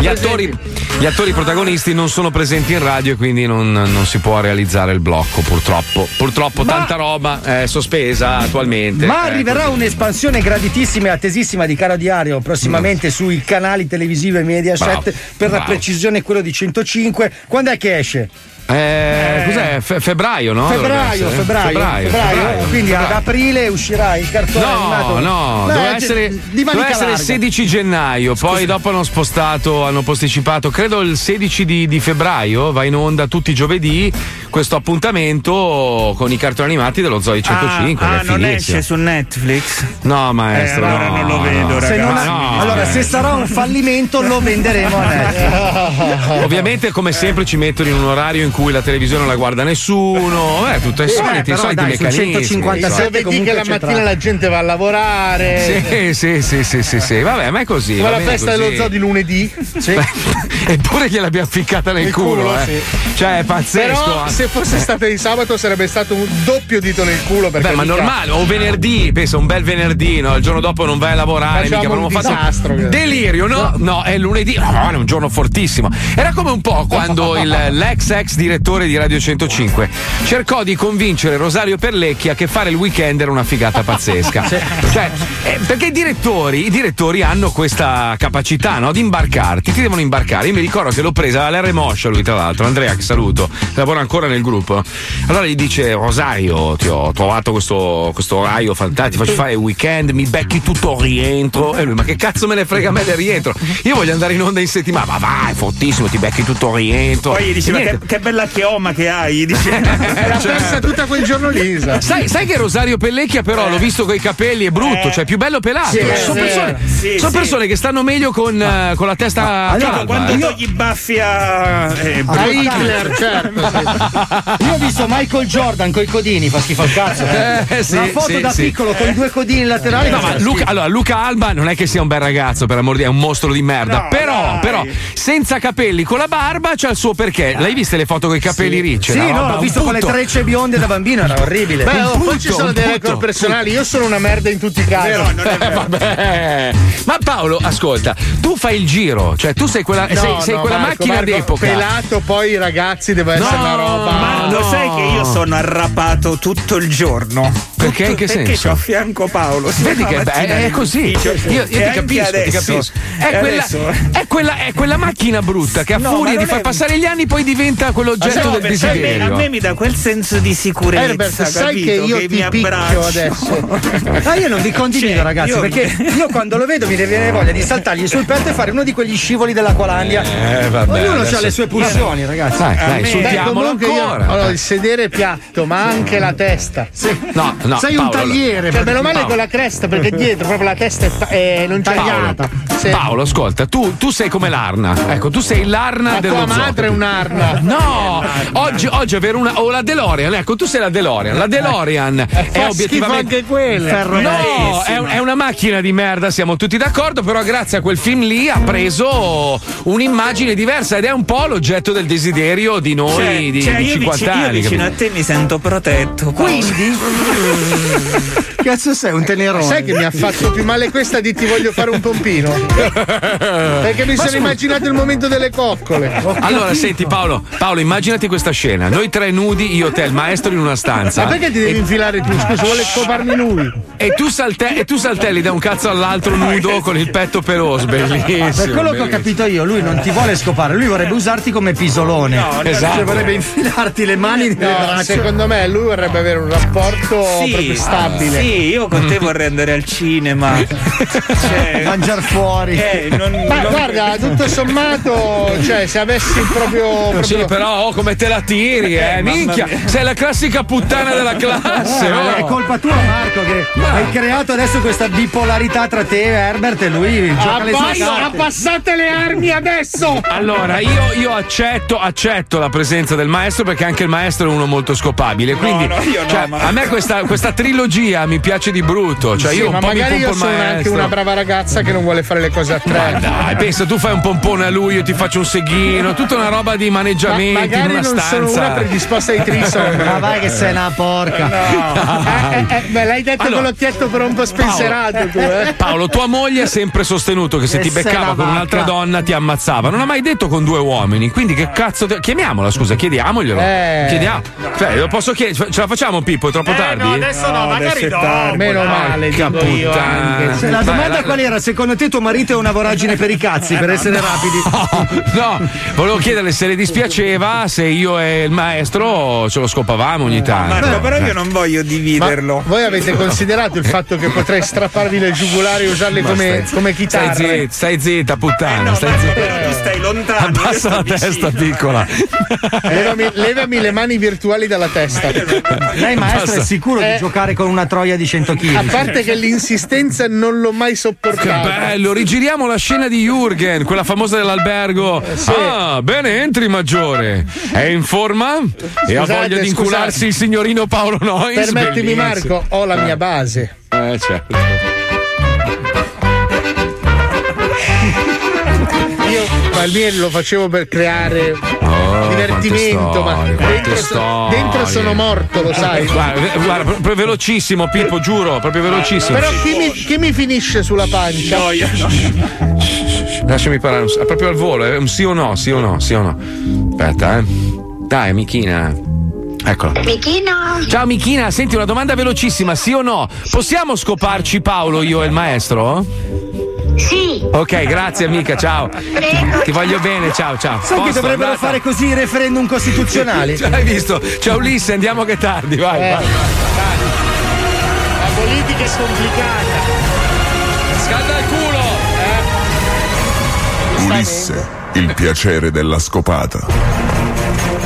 Gli attori, gli attori protagonisti non sono presenti in radio e quindi non, non si può realizzare il blocco, purtroppo. Purtroppo Ma- tanta roba è sospesa attualmente. Ma Eh, arriverà un'espansione graditissima e attesissima di Caro Diario prossimamente sui canali televisivi e Mediaset. Per la bravo. precisione, quello di 105. Quando è che esce? Eh, cos'è? Fe- febbraio, no? febbraio, essere. febbraio, febbraio, febbraio. febbraio, Quindi ad febbraio. aprile uscirà il cartone animato. No, no, doveva essere, doveva essere il larga. 16 gennaio, poi dopo hanno spostato, hanno posticipato, credo il 16 di, di febbraio, va in onda tutti i giovedì questo appuntamento con i cartoni animati dello Zoe 105. Ah, ah, non esce su Netflix? No, maestro. Eh, allora no, non lo no. vedo, Se non- ragazzi. no, allora, eh. se sarà un fallimento, lo venderemo a Netflix. Ovviamente, come sempre, ci mettono in un orario in cui la televisione non la guarda nessuno. Eh, tutte i Eh, soliti, i soliti dai, meccanismi. 157 i soliti- Se vedi comunque che la mattina tra- la gente va a lavorare. Sì, sì, sì, sì, sì, sì. Vabbè, ma è così. Come la festa così. dello zoo di lunedì. Eppure gliel'abbiamo ficcata nel Nel culo, culo, eh. sì. Cioè, è pazzesco. Però se fosse stata di sabato sarebbe stato un doppio dito nel culo. Perché Beh, ma normale, o venerdì, pensa, un bel venerdì, no? Il giorno dopo non vai a lavorare, Facciamo mica avremmo un fatto disastro, delirio, no? No, è lunedì, no, è un giorno fortissimo. Era come un po' quando il, l'ex ex direttore di Radio 105 cercò di convincere Rosario Perlecchia che fare il weekend era una figata pazzesca. Cioè, eh, perché i direttori, i direttori hanno questa capacità, no? Di imbarcarti, ti devono imbarcare. Io mi ricordo che l'ho presa all'R Moscia lui, tra l'altro, Andrea, che saluto, lavora ancora nel gruppo. Allora gli dice: Rosario, ti ho trovato questo, questo orario fantastico, ti faccio fare il weekend, mi becchi tutto rientro. E lui, ma che cazzo me ne frega a me del rientro? Io voglio andare in onda in settimana, ma vai, fortissimo, ti becchi tutto rientro. Poi gli dice: Ma niente. che, che bella chioma che hai! Dice, L'ha Cioè- persa tutta quel giorno Lisa. Sai, sai che Rosario Pellecchia, però, l'ho visto con i capelli, è brutto, Eh. cioè più bello pelato. Sì, sono sì. persone, Sì, sono sì. persone che stanno meglio con, eh, con la testa allora, calva, quando eh. togli i baffi a. Eh, A Hitler, certo. Io ho visto Michael Jordan con i codini, fa schifo al cazzo. Eh, sì, Una foto sì, da sì. piccolo con i due codini laterali. No, ma schifo. Luca, allora, Luca Alba non è che sia un bel ragazzo, per amor di Dio, è un mostro di merda. No, però, dai. però, senza capelli, con la barba, c'ha il suo perché. L'hai viste le foto con i capelli ricci? Sì, no, l'ho visto con le trecce bionde da bambino, era orribile. Beh, oh, poi ci sono dei record personali. Io sono una merda in tutti i casi. Eh, vabbè. Ma Paolo, ascolta, tu fai il giro, cioè tu sei quella, No, sei, sei no, quella Marco, macchina Marco, d'epoca. Pelato, poi i ragazzi deve essere No, una roba. Ma lo no. sai che io sono arrapato tutto il giorno? Perché? In che Perché senso? c'ho a fianco Paolo. Vedi che è, è così. Io, io ti capisco, ti adesso. capisco. È quella, è, quella, è quella macchina brutta che a No, furia di non far è- passare gli anni poi diventa quell'oggetto No, del perché a me, desiderio. a me mi dà quel senso di sicurezza. Herbert, sai che io mi ti picchio abbraccio. adesso. Ah, io non vi condivido, Cioè, ragazzi, io- perché io quando lo vedo mi viene voglia di saltargli sul petto e fare uno di quegli scivoli dell'Aqualandia. Eh, vabbè, Ognuno adesso- ha le sue pulsioni, ragazzi. Dai, A dai, me- insultiamolo comunque io- ancora. allora, il sedere è piatto, ma anche la testa. No, no, Sei Paolo, un tagliere. Cioè, meno male Paolo. con la cresta, perché dietro proprio la testa è, ta- è non tagliata. Sì. Paolo, ascolta, tu, tu sei come l'Arna. Ecco, tu sei l'Arna La dello tua zoo. madre è un'arna. No, oggi, oggi avere una. O la DeLorean, ecco, tu sei la DeLorean. La DeLorean è Fa schifo obiettivamente. anche quella. No, è, è una macchina di merda, siamo tutti d'accordo, però grazie a quel film lì ha preso un'immagine diversa ed è un po' l'oggetto del desiderio di noi Cioè, di, cioè, di io 50 vicino, io anni. vicino a capito? te mi sento protetto. Paolo. Quindi, cazzo sei un tenerone? Sai che mi ha fatto più male questa di ti voglio fare un pompino? Perché mi Ma sono su- immaginato il momento delle coccole. Allora, senti Paolo, Paolo, immaginati questa scena: noi tre nudi, io, te, il maestro in una stanza. Ma perché ti devi infilare tu? Scusa, vuole scoparmi lui. E tu, salte- e tu saltelli da un cazzo all'altro nudo con il petto peloso, bellissimo. Per quello che ho capito io, lui non ti vuole scopare, lui vorrebbe usarti come pisolone. No, esatto. no. vorrebbe infilarti le mani nelle No, braccia. secondo me lui vorrebbe avere un rapporto proprio stabile. Sì, io con te vorrei andare al cinema. Cioè, Mangiar fuori. Eh, non, Ma non- guarda, tutto sommato, cioè, se avessi proprio. proprio Sì, però oh, come te la tiri, eh? Eh, Minchia, mia. sei la classica puttana della classe. Eh, oh. È colpa tua, Marco, che hai creato adesso questa bipolarità tra te e Herbert e lui Abbassa- abbassate le armi adesso! Allora, io, io accetto, accetto la presenza del maestro perché anche il maestro è uno molto scopabile. Quindi, no, io no, cioè, ma- a me questa, questa trilogia mi piace di brutto. Cioè, Sì, io un ma po' mi magari pompo io sono anche maestro. una brava ragazza che non vuole fare le cose a tre. Ma dai, pensa, tu fai un pompone a lui, io ti faccio un seghino, tutta una roba di maneggiamenti Ma magari in una non stanza. sono una predisposta ai trisom. Ma vai che sei una porca. Eh, eh, eh, me l'hai detto Allora, con l'occhietto però un po' spenserato tu, eh? Paolo, tua moglie ha sempre sostenuto che se E ti beccava con un'altra donna ti ammazzava. Non ha mai detto con due uomini. Quindi che cazzo. te- Chiamiamola, scusa, chiediamoglielo. Eh. Chiediamo. Cioè, lo posso chiedere? Ce la facciamo, Pippo? È troppo tardi? no, adesso no, magari adesso dopo. tardi. Meno male, dico io anche. La domanda la- qual era? Secondo te tuo marito è una voragine per i cazzi, per essere rapidi? No, volevo chiederle se le dispiaceva se io e il maestro ce lo scopavamo ogni tanto. Marco, però Eh. io non voglio dividerlo. Voi avete considerato il fatto che potrei strapparvi le giugulari e usarle Ma come, stai- come Stai chitarre? zitta, stai zitta, puttana. No, stai Marco, zitta. però tu stai lontano. Abbassa la vicino. testa piccola. Levami, levami le mani virtuali dalla testa. Lei, maestro, Basta. è sicuro Eh. di giocare con una troia di 100 kg? A parte che l'insistenza non l'ho mai Che sopportata. bello, rigiriamo la scena di Jürgen, quella famosa dell'albergo. sì. Ah, bene, entri maggiore. È in forma? e ha voglia di incularsi il signorino Paolo Nois? Permettimi, Bellissimo. Marco, ho la mia base. Eh, certo. Io, ma il mio lo facevo per creare Oh, divertimento, ma storie, quante dentro, so- dentro sono morto, lo sai. Guarda, guarda, proprio velocissimo, Pippo, giuro, proprio velocissimo. Però chi mi, chi mi finisce sulla pancia? No, io no. Lasciami parlare, un- proprio al volo, è un sì o no, sì o no, sì o no. Aspetta, eh. Dai, amichina. Eccola. Michino? Ciao Michina, senti una domanda velocissima, sì o no? Possiamo scoparci Paolo, io e il maestro? Sì. Ok, grazie amica, ciao. Ti voglio bene, ciao, ciao. Sai che Posto, dovrebbero andata? fare così i referendum costituzionali? Ce l'hai visto? Ciao Ulisse, andiamo che è tardi, vai, Eh. vai. La politica è complicata. Scalda il culo! Ulisse, il piacere della scopata.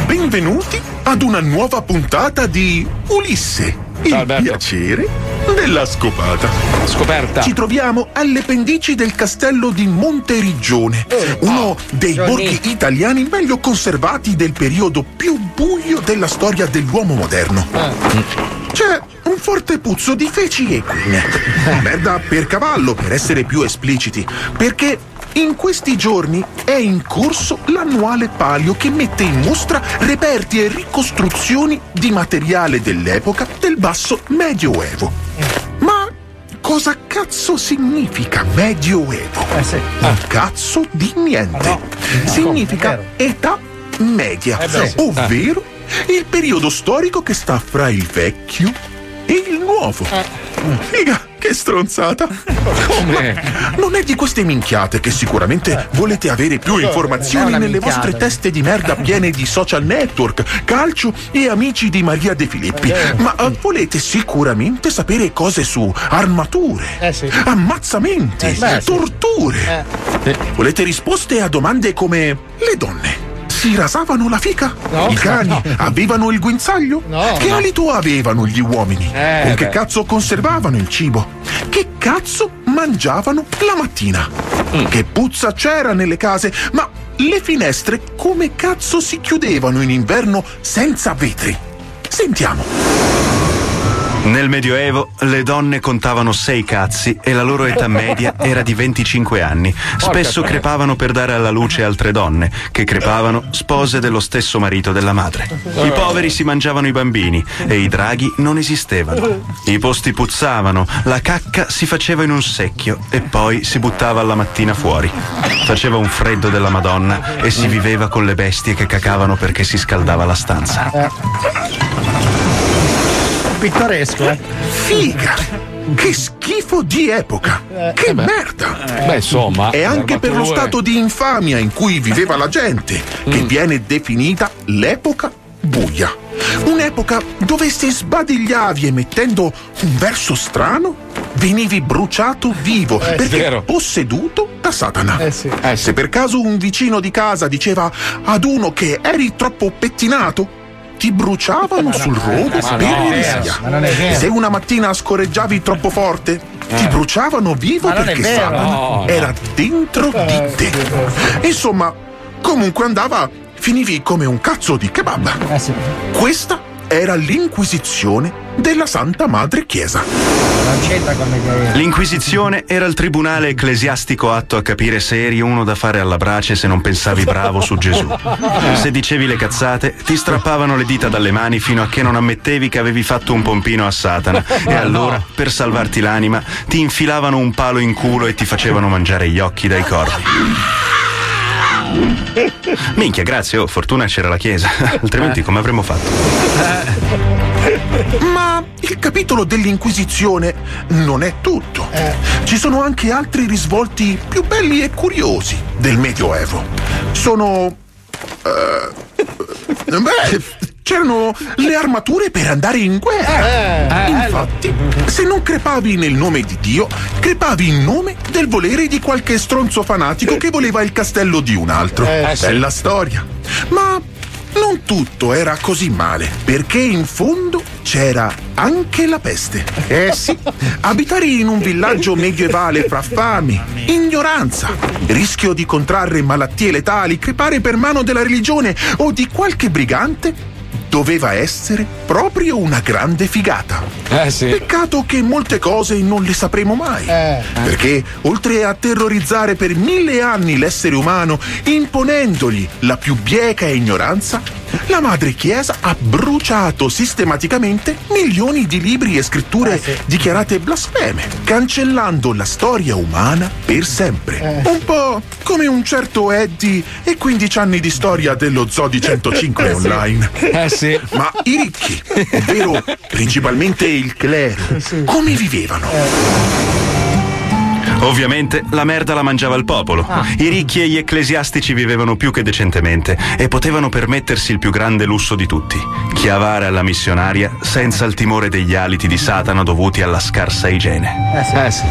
Benvenuti ad una nuova puntata di Ulisse, il Alberto. piacere della scopata. Scoperta. Ci troviamo alle pendici del castello di Monteriggione, uno dei Johnny. borghi italiani meglio conservati del periodo più buio della storia dell'uomo moderno. C'è un forte puzzo di feci equine. Merda per cavallo, per essere più espliciti, perché in questi giorni è in corso l'annuale palio che mette in mostra reperti e ricostruzioni di materiale dell'epoca del basso medioevo. Ma cosa cazzo significa medioevo? Un cazzo di niente. significa età media, Eh beh, sì. ovvero il periodo storico che sta fra il vecchio il nuovo. Figa, che stronzata! Come? Non è di queste minchiate che sicuramente volete avere più È informazioni nelle minchiata. vostre teste di merda piene di social network, calcio e amici di Maria De Filippi. Ma eh, volete sicuramente sapere cose su armature, Eh ammazzamenti, Eh torture. Volete risposte a domande come le donne? Si rasavano la fica? No. I cani avevano il guinzaglio? No. Che No. alito avevano gli uomini? Eh, Con che beh. cazzo conservavano il cibo? Che cazzo mangiavano la mattina? Che puzza c'era nelle case? Ma le finestre come cazzo si chiudevano in inverno senza vetri? Sentiamo. Nel Medioevo le donne contavano sei cazzi e la loro età media era di 25 anni. Spesso crepavano per dare alla luce altre donne, che crepavano spose dello stesso marito della madre. I poveri si mangiavano i bambini e i draghi non esistevano. I posti puzzavano, la cacca si faceva in un secchio e poi si buttava alla mattina fuori. Faceva un freddo della Madonna e si viveva con le bestie che cacavano perché si scaldava la stanza. Pittoresco, eh. Figa! Che schifo di epoca! Che merda! Beh, insomma. E anche per lo stato di infamia in cui viveva la gente, che viene definita l'epoca buia. Un'epoca dove se sbadigliavi emettendo un verso strano, venivi bruciato vivo perché vero. posseduto da Satana. Se per caso un vicino di casa diceva ad uno che eri troppo pettinato, ti bruciavano sul rogo Ma per no, vero. Se una mattina scorreggiavi troppo forte, ti bruciavano vivo perché vero. Satana No, no. era dentro di te. Insomma, comunque andava, finivi come un cazzo di kebab. Questa era l'inquisizione della Santa Madre Chiesa. L'Inquisizione era il tribunale ecclesiastico atto a capire se eri uno da fare alla brace se non pensavi bravo su Gesù. Se dicevi le cazzate, ti strappavano le dita dalle mani fino a che non ammettevi che avevi fatto un pompino a Satana. E allora, per salvarti l'anima, ti infilavano un palo in culo e ti facevano mangiare gli occhi dai corvi. Minchia, grazie, oh, fortuna c'era la chiesa. Altrimenti come avremmo fatto? Ma il capitolo dell'Inquisizione non è tutto. Ci sono anche altri risvolti più belli e curiosi del Medioevo. Sono. eh, beh, c'erano le armature per andare in guerra. Eh, Infatti, se non crepavi nel nome di Dio, crepavi in nome del volere di qualche stronzo fanatico che voleva il castello di un altro. Eh, sì. Bella storia. Ma non tutto era così male, perché in fondo c'era anche la peste. Eh sì, abitare in un villaggio medievale fra fame, ignoranza, rischio di contrarre malattie letali, crepare per mano della religione o di qualche brigante doveva essere proprio una grande figata. Eh sì. Peccato che molte cose non le sapremo mai. Perché oltre a terrorizzare per mille anni l'essere umano, imponendogli la più bieca ignoranza, la madre Chiesa ha bruciato sistematicamente milioni di libri e scritture dichiarate blasfeme, cancellando la storia umana per sempre. Un po' come un certo Eddie e 15 anni di storia dello Zodi 105 online. Eh sì. Ma i ricchi, ovvero principalmente il clero, come vivevano? Ovviamente la merda la mangiava il popolo. I ricchi e gli ecclesiastici vivevano più che decentemente e potevano permettersi il più grande lusso di tutti: chiavare alla missionaria senza il timore degli aliti di Satana dovuti alla scarsa igiene. Eh sì.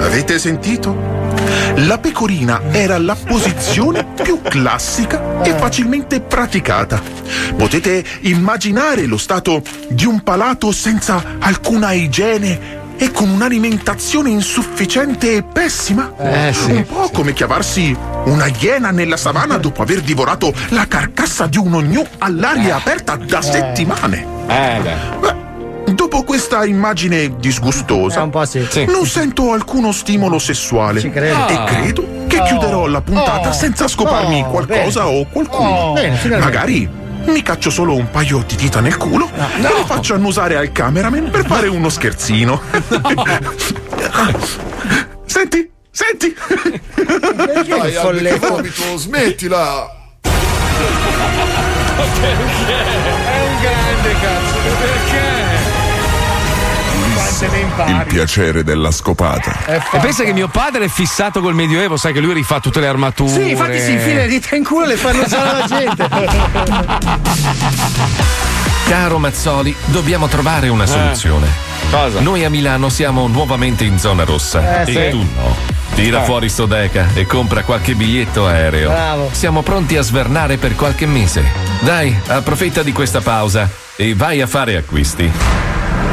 Avete sentito? La pecorina era la posizione più classica e facilmente praticata. Potete immaginare lo stato di un palato senza alcuna igiene e con un'alimentazione insufficiente e pessima? Eh, sì. Un po' come chiavarsi una iena nella savana dopo aver divorato la carcassa di un ognu all'aria aperta da settimane. Eh beh. Dopo questa immagine disgustosa, non sento alcuno stimolo sessuale Ci credo. e Ah. credo che chiuderò la puntata Oh. senza scoparmi Oh, qualcosa bene. o qualcuno. Oh, bene. Magari mi caccio solo un paio di dita nel culo e le faccio annusare al cameraman per fare uno scherzino. senti, senti. Dai, folletto? smettila! È un grande cazzo. Perché? Quante ne impari? Il piacere della scopata. E pensa che mio padre è fissato col Medioevo, sai che lui rifà tutte le armature. Sì, infatti si infila le dita in culo e le fanno usare la gente. Caro Mazzoli, dobbiamo trovare una soluzione. Cosa? Noi a Milano siamo nuovamente in zona rossa. Eh, e sì. tu no. Tira Eh. fuori sto deca e compra qualche biglietto aereo. Bravo. Siamo pronti a svernare per qualche mese. Dai, approfitta di questa pausa e vai a fare acquisti.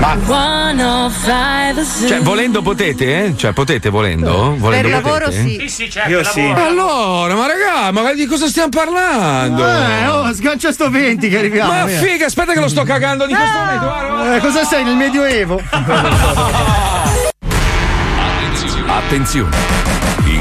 105 Cioè, volendo potete, eh? Cioè, potete volendo? volendo potete? Sì, sì, certo. Io per sì. lavoro. Allora, ma raga, ma di cosa stiamo parlando? Eh, oh, sgancia sto 20 che arriviamo. Ma via. figa, aspetta che lo sto cagando di questo momento. guarda. Eh, cosa sei nel Medioevo? Attenzione! In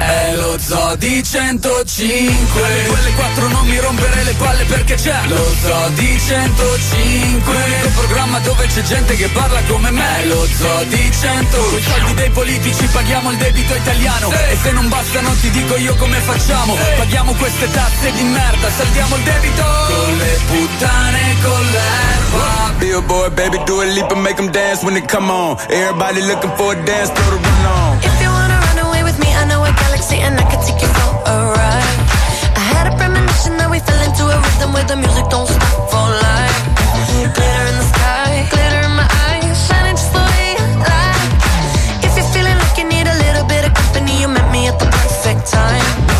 È lo zoo di 105 Alle alle 4 non mi rompere le palle perché c'è Lo zoo di 105 L'unico programma dove c'è gente che parla come me. È lo zoo di 100 Con i soldi dei politici paghiamo il debito italiano. E se non basta non ti dico io come facciamo. Paghiamo queste tasse di merda, salviamo il debito. Con le puttane, con l'erba. Billboard, baby, do a leap and make them dance when they come on. Everybody looking for a dance, throw the run on. Galaxy and I can take you for a ride. I had a premonition that we fell into a rhythm where the music don't stop for life. Glitter in the sky, glitter in my eyes, shining just the way I. If you're feeling like you need a little bit of company, you met me at the perfect time.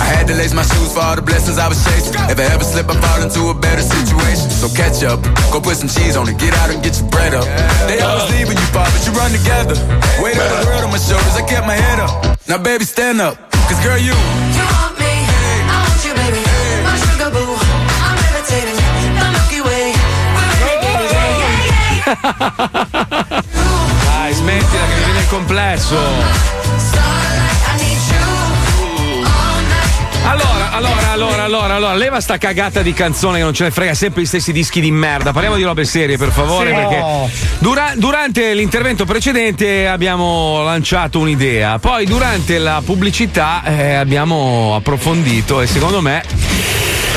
I had to lace my shoes for all the blessings I was chasing. If I ever slip, I fall into a better situation. So catch up, go put some cheese on it, get out and get your bread up. They always leave when you fall, but you run together. Weight of the world on my shoulders, I kept my head up. Now, baby, stand up. Cause girl, you. You want me, I want you, baby. My sugar boo, I'm levitating. The Milky Way, we're renegading. Yeah, yeah, yeah, yeah. Dai, smettila che mi viene il complesso. Allora, allora, allora, allora, allora, leva sta cagata di canzone che non ce ne frega sempre gli stessi dischi di merda. Parliamo di robe serie, per favore, Sì. perché Oh. dura- durante l'intervento precedente abbiamo lanciato un'idea, poi durante la pubblicità eh, abbiamo approfondito e secondo me.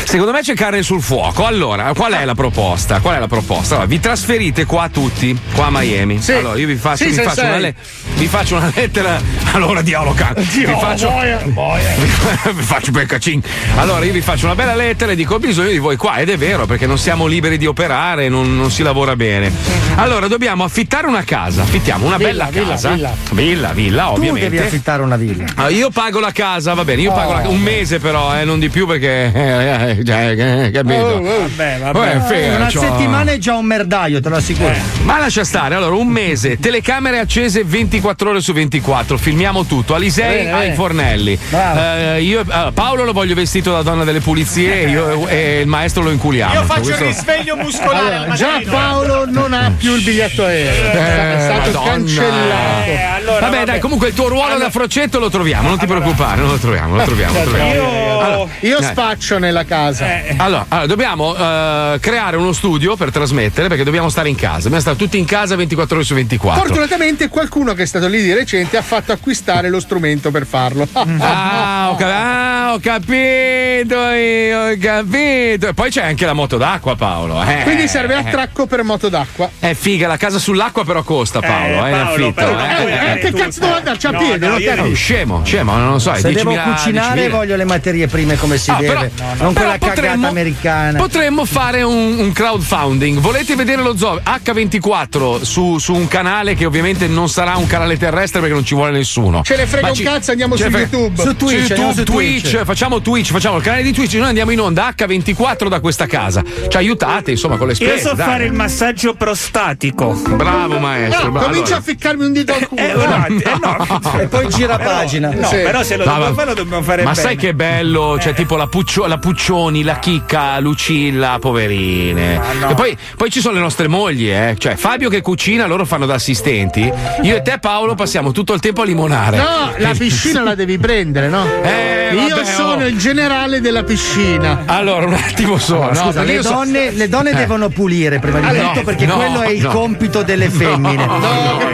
Secondo me c'è carne sul fuoco. Allora, qual è la proposta? Qual è la proposta? Allora, vi trasferite qua tutti, qua a Miami. Sì. Allora, io vi faccio, Sì, vi faccio una, le- vi faccio una lettera. Allora, dialoga. Dio, vi faccio, boia, boia. vi faccio per cacin. Allora, io vi faccio una bella lettera e dico: ho bisogno di voi qua. Ed è vero, perché non siamo liberi di operare, non, non si lavora bene. Allora, dobbiamo affittare una casa. Affittiamo una Villa, bella villa, casa. villa. villa, villa, Tu ovviamente. devi affittare una villa. Ah, io pago la casa, va bene, io Oh. pago la, un mese però, eh, non di più perché. eh, eh, cioè, eh, capito? Oh, oh. Vabbè, Vabbè, figa, Una c'ho- settimana è già un merdaio, te lo assicuro. Ma lascia stare, allora un mese, telecamere accese 24 ore su 24, filmiamo tutto, Alisei Bene, ai fornelli. Eh, io, eh, Paolo lo voglio vestito da donna delle pulizie e, io- e il maestro lo inculiamo. Io faccio Questo- il risveglio muscolare al Allora, già. Paolo non ha più il biglietto aereo. Eh, è stato Madonna. cancellato. Eh, allora, vabbè, vabbè. dai, comunque il tuo ruolo da frocetto lo troviamo, non ti preoccupare, non lo troviamo, lo troviamo. lo troviamo. Io- Allora, Io eh. spaccio nella casa. Allora, allora, dobbiamo eh, creare uno studio per trasmettere perché dobbiamo stare in casa. Dobbiamo stare tutti in casa 24 ore su 24. Fortunatamente qualcuno che è stato lì di recente ha fatto acquistare lo strumento per farlo. Ah ho, cap- ah, ho capito, io, ho capito. E poi c'è anche la moto d'acqua, Paolo. eh. Quindi serve attracco per moto d'acqua. È figa, la casa sull'acqua però costa, Paolo, Eh, eh, in Paolo, affitto. però- eh. Eh, che cazzo devo andarci a No, piedi? no, io- capisco. Oh, scemo, scemo, non lo so. Se devo 10.000 cucinare 10.000. voglio le materie prime come si Ah, deve. però- non quella cagata potremmo, americana. Potremmo fare un, un crowdfunding. Volete vedere lo zoo H24 su, su un canale che ovviamente non sarà un canale terrestre perché non ci vuole nessuno. Ce ne frega Ma un ci- cazzo, andiamo su YouTube. Su Twitch, andiamo su Twitch, Twitch. facciamo Twitch, facciamo il canale di Twitch, noi andiamo in onda H24 da questa casa. Ci aiutate, insomma, con le Io spese. so dai. fare il massaggio prostatico. Bravo maestro, No, bravo. comincia Allora. a ficcarmi un dito al culo. Eh, eh, no. E poi gira Però- pagina. No, Sì. però se lo No, dobbiamo fare lo dobbiamo fare Ma bene. sai che bello? Cioè, tipo la, Puccio- la Puccioni, la Chicca, Lucilla, poverine. no. E poi, poi ci sono le nostre mogli, eh. Cioè, Fabio che cucina, loro fanno da assistenti. Io e te, Paolo, passiamo tutto il tempo a limonare. No, la piscina la devi prendere, no? Eh, Io vabbè, sono oh. il generale della piscina. Allora, un attimo solo. No, scusa, le so- donne, le donne Eh. devono pulire prima di Allora, tutto perché no, quello è il no. compito delle femmine. No,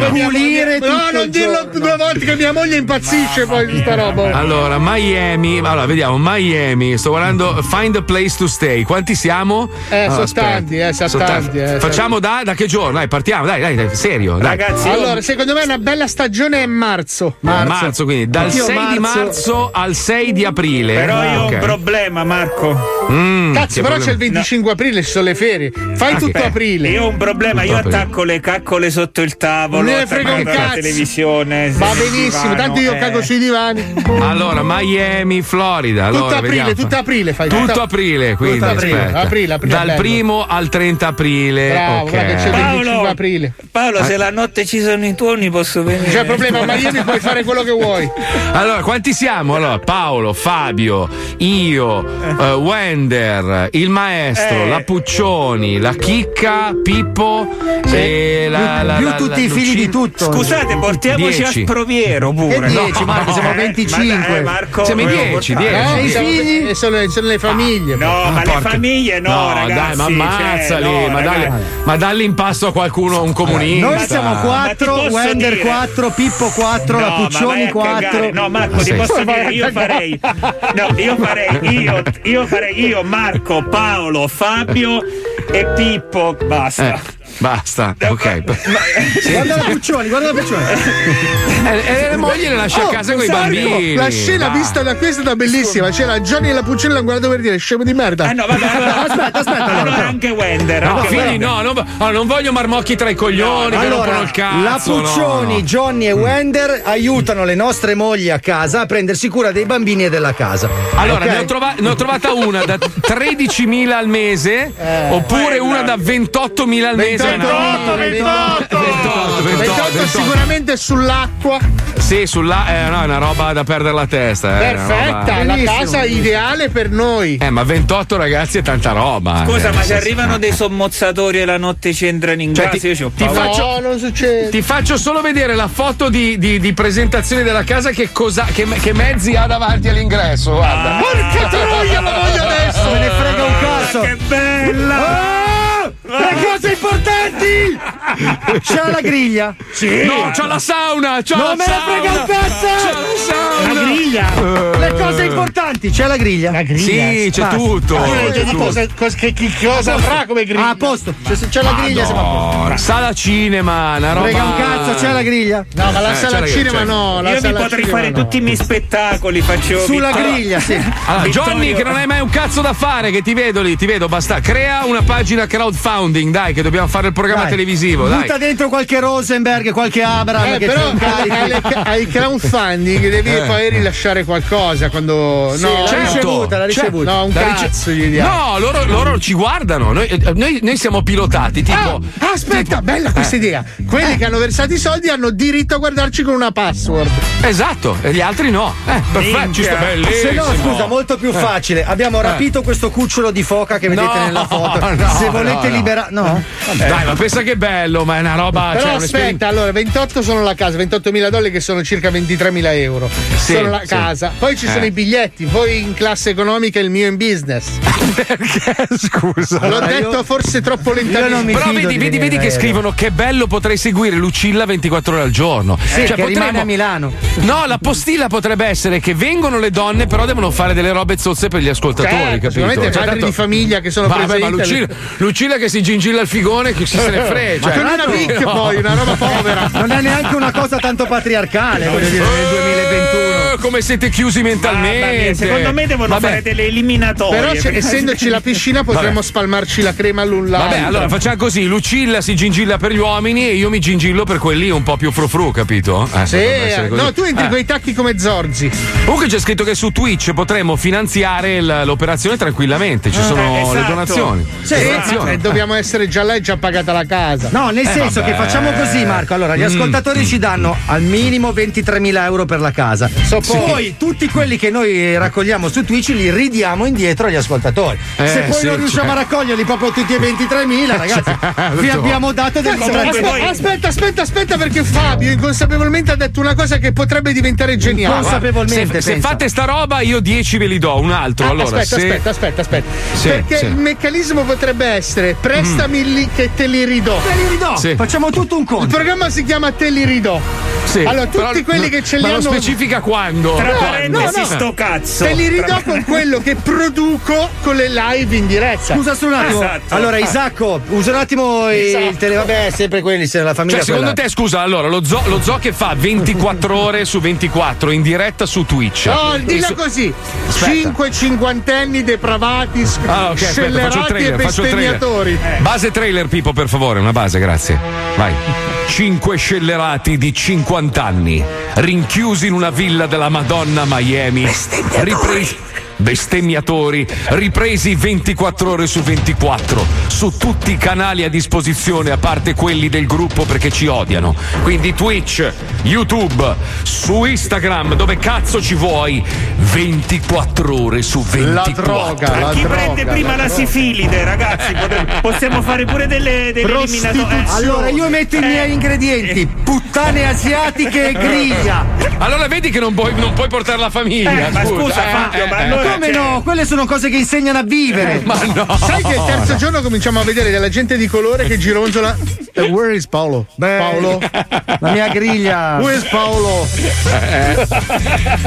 Pulire tutto non dirlo due volte che mia moglie impazzisce poi di sta roba. Allora, Miami, allora vediamo, Miami, sto guardando Find a place to stay. Quanti siamo? Eh, No, sono aspetta. tanti, eh, sono Sono tanti, eh, Facciamo da, da che giorno? Dai, partiamo, dai, dai, dai serio. Dai. Ragazzi, Allora, secondo me una bella stagione è marzo. Marzo, quindi dal Anch'io 6 di marzo. marzo al 6 di aprile. Però io ho Ok. un problema, Marco. Mm, Cazzo, però problema- c'è il 25 aprile, ci sono le ferie. Fai Ah, tutto aprile. Io ho un problema, io Tutto aprile. attacco le caccole sotto il tavolo, Non ne frega un cazzo. Televisione. Va benissimo, divano, tanto io eh. cago sui divani. Allora, Miami, Florida. Allora, tutto aprile, vediamo. tutto aprile fai. Tutto tutto- aprile, quindi tutto aprile, aspetta. aprile, aprile, Dal bello. primo al 30 aprile. Bravo, ok. guarda che c'è il 25 Paolo, aprile. Paolo, se la notte ci sono i tuoni posso venire. Non c'è problema, a Miami puoi fare quello che vuoi. Allora, quanti siamo? Allora, Paolo, Fabio, io, eh, Wender, il maestro, Eh. la Puccioni, la Chicca, Pippo e la, la, più la- tutti la i figli di tutto. Scusate, portiamoci Dieci. a Sproviero pure. Che 10, Marco, siamo eh, 25. ma- eh, Marco, Siamo in volevo 10, portare. 10. No, i sono, figli? eh, sono, sono le famiglie. No, Ah, ma le porca- famiglie no, no ragazzi. dai, ma ammazzali, cioè, no, ma, dai, ma dalli impasto a qualcuno, un comunista. Noi siamo Ma ti 4, posso Wender dire- 4, Pippo 4, la No, Puccioni a cagare. 4. No, Marco, ti posso dire, io farei. No, io farei io, io farei io, Marco, Paolo, Fabio e Pippo. Basta. Eh, basta, ok. Guarda la Puccioni, guarda la Puccioni. E, e le mogli le lascia Oh, a casa con i bambini. La scena Dai. vista da qui è stata bellissima. C'era Johnny e la Puccioni l'hanno guardato per dire scemo di merda. Ah no, vabbè, allora, Aspetta, aspetta, allora, allora anche Wender. No, anche figli, Wender. no, non, oh, non voglio marmocchi tra i coglioni che rompono Allora, il cazzo. la Puccioni, no, no. Johnny e Wender aiutano le nostre mogli a casa a prendersi cura dei bambini e della casa. Allora, Ok? ne, ho trova- ne ho trovata una da 13.000 al mese oppure una da 28.000 al mese. 28, 28, 28, 28 28. sicuramente sull'acqua. Sì, sulla eh, no, è una roba da perdere la testa. eh, Perfetta, roba- la casa ideale per noi. Eh, ma 28 ragazzi è tanta roba. Scusa, eh. ma se arrivano dei sommozzatori e la notte ci entrano in Cioè, casa, ti- io ci ho ti paura. faccio- No, non succede. Ti faccio solo vedere la foto di, di- di presentazione della casa che, cosa, che, che mezzi ha davanti all'ingresso. Guarda. Porca troia, la voglio adesso. Me ne frega un cazzo. Che bella! Le cose importanti! C'è la griglia? Sì. No, c'ho la sauna! C'ho Non la me ne sauna! frega un cazzo! C'ho la sauna! La griglia! Le cose importanti, c'è la griglia? La Sì, c'è Basta. tutto. Ah, c'è vedi tutto. cosa, cosa- che, che cosa avrà come griglia? Ah, a posto. C'è, c'è la griglia, siamo a posto. Sala cinema, una roba. Frega un cazzo, c'è la griglia? No, ma la Eh, sala cinema c'è- no. La Io mi potrei fare no. tutti i miei spettacoli, faccio Sulla Vittorio- griglia, sì. Allora, Johnny, che non hai mai un cazzo da fare, che ti vedo lì, ti vedo, basta. Crea una pagina crowdfunding, dai, che dobbiamo fare il programma Dai. televisivo, dai. Butta dentro qualche Rosenberg, qualche Abram Eh, però ai, carico. alle- ai crowdfunding devi Eh. poi rilasciare qualcosa quando. Sì, no, l'ha certo. ricevuta, l'ha Certo. ricevuta. no, un La rice- cazzo gli diamo. No, loro, loro ci guardano. Noi, eh, noi- noi siamo pilotati, tipo. Ah, aspetta, bella questa Eh. idea. Quelli che hanno versato i soldi hanno diritto a guardarci con una password. Esatto, e gli altri no. Eh, perfetto, ci sta Se no, scusa, molto più facile. Abbiamo rapito questo cucciolo di foca che vedete No, nella foto. no, Se volete no. liberare. No? Dai, ma pensa che bello, ma è una roba. Però cioè, aspetta, allora 28 sono la casa, 28 mila dollari che sono circa 23 mila euro. Sì, sono la sì. casa. Poi ci sono Eh. i biglietti, voi in classe economica e il mio in business. Perché? Scusa. L'ho detto io- forse troppo lentamente. non mi Però vedi, di vedi, vedi che scrivono che bello potrei seguire Lucilla 24 ore al giorno. Sì, Cioè, che rimane a Milano. No, la postilla potrebbe essere che vengono le donne, però devono fare delle robe zozze per gli ascoltatori, Certo, capito? sicuramente Cioè, madri tanto- di famiglia che sono Vabbè, presenti. ma Lucilla, Lucilla che si gingilla il figone, che si se ne frega. Ma Cioè, con una picchia poi, una roba povera. Non è neanche una cosa tanto patriarcale, voglio dire, nel 2021. Come siete chiusi mentalmente. Mia, secondo me devono Vabbè. fare delle eliminatorie. Però, se- essendoci la piscina, potremmo Vabbè. spalmarci la crema l'un l'altro. Vabbè, allora facciamo così: Lucilla si gingilla per gli uomini e io mi gingillo per quelli un po' più frufru, capito? Eh, Sì, così. no, tu entri Eh. con i tacchi come Zorzi. Comunque c'è scritto che su Twitch potremmo finanziare l'operazione tranquillamente, ci sono Eh, esatto. le donazioni. Sì, Le ma donazioni. eh, dobbiamo essere già là e già pagata la casa. No, nel Eh, senso vabbè. che facciamo così, Marco. Allora, gli Mm. ascoltatori ci danno al minimo 23.000 euro per la casa. So poi. tutti quelli che noi raccogliamo su Twitch li ridiamo indietro agli ascoltatori. Eh, Se poi sì, non riusciamo cioè. a raccoglierli proprio tutti e 23.000, ragazzi, vi Certo. abbiamo dato del Aspetta, contratto. aspetta, aspetta, aspetta, perché Fabio inconsapevolmente ha detto una cosa che potrebbe diventare geniale. se, se fate sta roba, io 10 ve li do, un altro. Ah, allora, aspetta, se- aspetta, aspetta, aspetta. Sì, Perché sì. il meccanismo potrebbe essere prestami lì che te li ridò. Te li ridò, Sì. facciamo tutto un conto. Il programma si chiama Te li ridò. Sì, allora, tutti però- quelli che ce li ma lo hanno. specifica quando? Tra No, parentesi, no, no. sto cazzo. Te li ridò Tra- con quello che produco con le live in diretta. Scusa solo un attimo. Esatto. Allora, Isacco, usa un attimo il Esatto. tele. Vabbè, sempre quelli, se la famiglia Cioè, secondo quella. te, scusa, allora, lo zoo, lo zoo che fa 24 ore su 24 in diretta su Twitch. No, E dilla su- così. Aspetta. Cinque cinquantenni depravati, sc- Ah, ok, aspetta, faccio il scellerati e trailer, faccio il trailer. bestemmiatori. Base trailer, Pippo, per favore, una base, grazie. Vai. Cinque scellerati di 50 anni, rinchiusi in una villa della Madonna Miami. Ripresi. Bestemmiatori, ripresi 24 ore su 24, su tutti i canali a disposizione, a parte quelli del gruppo perché ci odiano. Quindi Twitch, YouTube, su Instagram, dove cazzo ci vuoi? 24 ore su 24. droga, Ma chi prende prima la sifilide, ragazzi? Possiamo fare pure delle, delle eliminatorie. Allora, io metto i miei ingredienti: puttane asiatiche e griglia. Allora vedi che non puoi, non puoi portare la famiglia. Eh, ma scusa, eh, Fabio, eh, ma eh. allora- Come cioè- no? Quelle sono cose che insegnano a vivere. Ma no. Sai che il terzo giorno cominciamo a vedere della gente di colore che gironzola. Eh, Where is Paolo? Paolo? La mia griglia. Where is Paolo? Eh.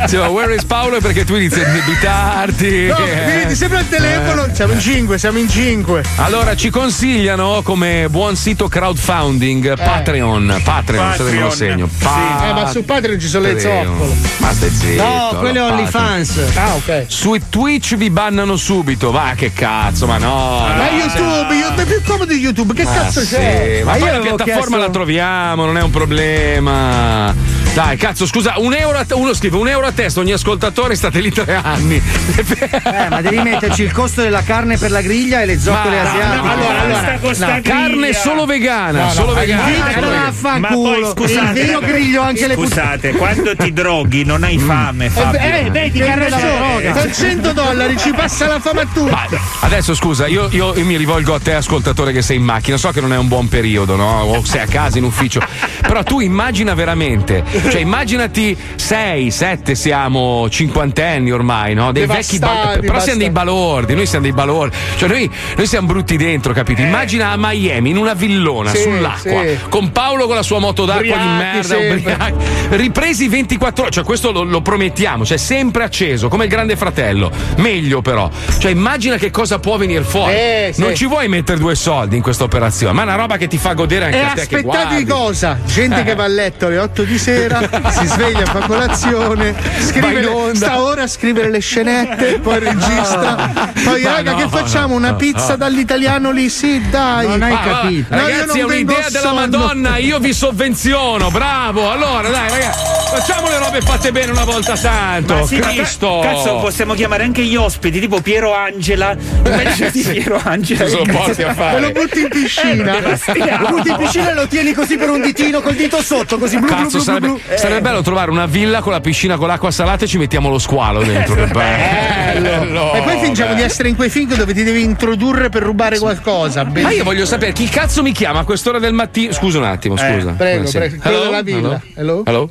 Sì, ma where is Paolo è perché tu inizi a indebitarti. No, Eh. vedi, sempre al telefono. Siamo in cinque, siamo in cinque. Allora ci consigliano come buon sito crowdfunding Patreon. Patreon, se me lo Patreon, segno. sì. Eh, ma su Patreon ci sono le Patreon. zoccole. Ma stai zitto. No, quelle allora, OnlyFans. Ah, ok. Su Twitch vi bannano subito. Va, che cazzo, ma no. Ma no. YouTube, io- è più comodo di YouTube. Che Ah, cazzo sì, c'è? Ma, Ma poi io la piattaforma chiesto- la troviamo, non è un problema. Dai, cazzo, scusa, un euro a te- uno scrive un euro a testa ogni ascoltatore, state lì tre anni. Eh, ma devi metterci il costo della carne per la griglia e le zoccole Ma- asiatiche. no, allora, allora, Sta con sta No, carne solo vegana, No, no, solo il vegana. Ma. Ma poi, scusate, io griglio anche le. Scusate, quando ti droghi non hai fame, Fabio. Eh, vedi che ha ragione. Con 100 dollari ci passa la fama a tutti. Adesso scusa, io, io- io mi rivolgo a te, ascoltatore, che sei in macchina. So che non è un buon periodo, no? O sei a casa in ufficio. Però tu immagina veramente, cioè immaginati 6, 7 siamo cinquantenni ormai, no? Dei vecchi Devastati, Però siamo dei balordi, noi siamo dei balordi. Cioè noi, noi siamo brutti dentro, capito? Immagina a Miami, in una villona, Sì, sull'acqua, sì. con Paolo con la sua moto d'acqua di Ubriachi merda, ubriachi. ripresi 24 ore, cioè questo lo, lo promettiamo, cioè sempre acceso, come il grande fratello. Meglio però. Cioè immagina che cosa può venire fuori. Eh, sì. Non ci vuoi mettere due soldi in questa operazione, ma è una roba che ti fa godere anche E a te guardi. cosa? Gente Eh. che va a letto alle 8 di sera, si sveglia, fa colazione, scrive le- sta ora a scrivere le scenette, poi registra. Poi, Ma raga, no, che facciamo? Una no, pizza no. dall'italiano lì? Sì, dai. Non hai Ah, capito. No, io ragazzi, è un'idea della. Madonna, io vi sovvenziono, bravo. Allora, dai, ragazzi, facciamo le robe fatte bene una volta tanto. Ma sì, Cristo. ca- Cazzo, possiamo chiamare anche gli ospiti, tipo Piero Angela. Invece di Piero Angela. Cosa lo porti a Me fare? lo butti in piscina. Lo butti in piscina e lo tieni così per un ditino col dito sotto, così blu blu Cazzo, blu blu sarebbe, blu. Sarebbe bello trovare una villa con la piscina con l'acqua salata e ci mettiamo lo squalo dentro. Che bello. E poi fingiamo di essere in quei film dove ti devi introdurre per rubare qualcosa. Ma io voglio sapere chi cazzo mi chiama a quest'ora del mattino. Scusa un attimo, scusa. prego, Sì. prego, quello della villa. Hello? Hello? Hello?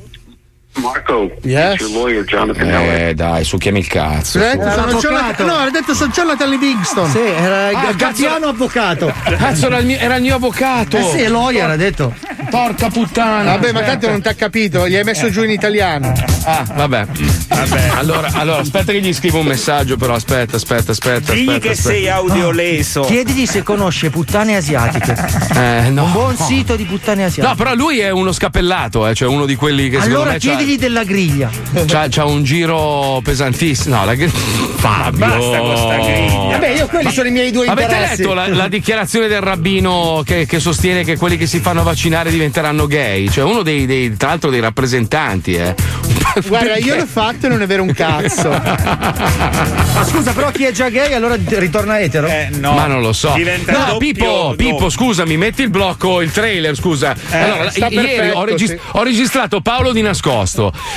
Marco, Yes. your lawyer, Jonathan Heller. Eh, dai, succhiami il cazzo. Hai detto, su. Jonathan- no, ha detto sono Jonathan Livingston. Sì, era il Ah, gabbiano avvocato. Cazzo, era il mio, era il mio avvocato. Eh sì, è lawyer, ha detto. Porca puttana. Vabbè, ma tanto non ti ha capito, gli hai messo giù in italiano. Ah, vabbè. Vabbè. Allora, allora, aspetta che gli scrivo un messaggio, però. Aspetta, aspetta, aspetta. Digli aspetta, che aspetta. sei audioleso. Chiedigli se conosce puttane asiatiche. Eh, no. Un buon sito di puttane asiatiche. No, però lui è uno scappellato, eh, cioè uno di quelli che secondo allora me c'ha- chiedi Chiedigli della griglia. C'ha, c'ha un giro pesantissimo. No, la gr- Fabio. basta con sta griglia. Vabbè, io quelli sono i miei due Avete interessi. letto la, la dichiarazione del rabbino che, che sostiene che quelli che si fanno vaccinare diventeranno gay? Cioè, uno dei, dei- tra l'altro dei rappresentanti, eh. Guarda, Perché? io l'ho fatto e non è vero un cazzo. Ma scusa, però chi è già gay allora ritorna etero? Ma non lo so. Diventa no, Pippo. Pippo, scusami, metti il blocco, il trailer, scusa. Eh, allora, ieri perfetto, ho, regis- sì. ho registrato Paolo di nascosto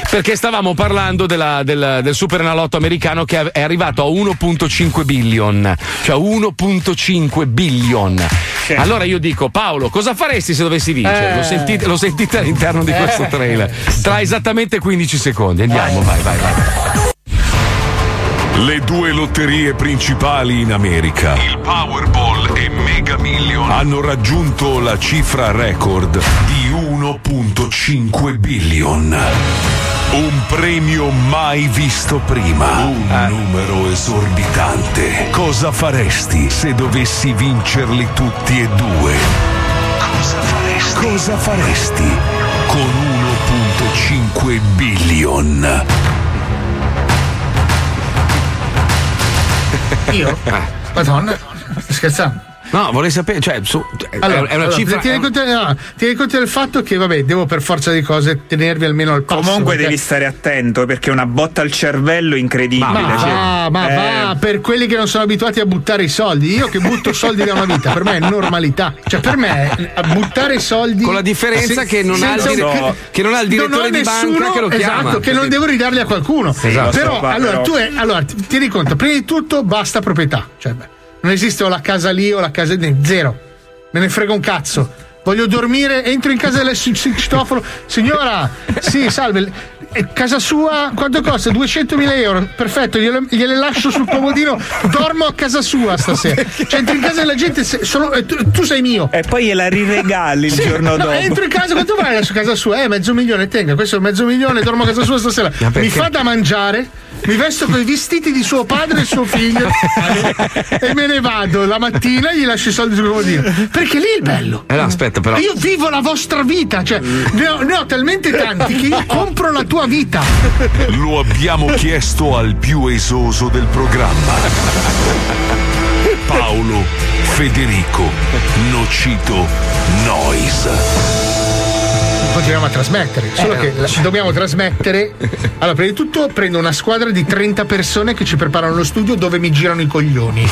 perché stavamo parlando della- del, del Supernalotto americano che è arrivato a 1.5 billion, cioè 1.5 billion. Allora io dico, Paolo, cosa faresti se dovessi vincere? Eh. Lo, sentite, lo sentite all'interno di questo Eh. trailer. Tra esattamente 15 secondi. Andiamo, vai, vai, vai. Le due lotterie principali in America, il Powerball e Mega Million, hanno raggiunto la cifra record di 1.5 billion. Un premio mai visto prima. Un numero esorbitante. Cosa faresti se dovessi vincerli tutti e due? Cosa faresti? Cosa faresti con 1.5 billion? Io? Madonna, scherzando. No, vorrei sapere, cioè, su- Allora, è una allora, cifra. tieni, è- conto, no, tieni conto del fatto che, vabbè, devo per forza di cose tenervi almeno al passo. Comunque perché- devi stare attento perché una botta al cervello incredibile. Ma cioè, va, ma eh, va, per quelli che non sono abituati a buttare i soldi. Io che butto soldi da una vita, per me è normalità. Cioè, per me a buttare soldi. Con la differenza se- che non ha il senza dire- che non ha il direttore ho di banca nessuno- che lo chiama. Esatto, che non devo ridarli a qualcuno. Esatto. Però, Qua, allora, però. tu è, allora, ti- tieni conto, prima di tutto basta proprietà. Cioè, beh, non esiste o la casa lì o la casa lì, zero. Me ne frega un cazzo. Voglio dormire, entro in casa del citofono. Signora, sì, salve. Casa sua quanto costa? 200.000 euro. Perfetto, gliele, gliele lascio sul comodino. Dormo a casa sua stasera. Cioè, entri in casa della gente, se- sono- eh, tu, tu sei mio. E poi gliela riregali il Sì, giorno no, dopo. Entro in casa, quanto vale la sua casa sua? Eh, mezzo milione, tenga, questo è mezzo milione, dormo a casa sua stasera. Mi fa da mangiare, mi vesto con i vestiti di suo padre e suo figlio e me ne vado la mattina e gli lascio i soldi sul comodino. Perché lì è il bello. Eh no, aspetta, però. Io vivo la vostra vita, cioè ne ho, ne ho talmente tanti che io compro la tua vita. Lo abbiamo chiesto al più esoso del programma. Paolo Federico Nocito Noise. Continuiamo a trasmettere, solo Eh, che la- dobbiamo trasmettere. Allora, prima di tutto prendo una squadra di 30 persone che ci preparano lo studio dove mi girano i coglioni.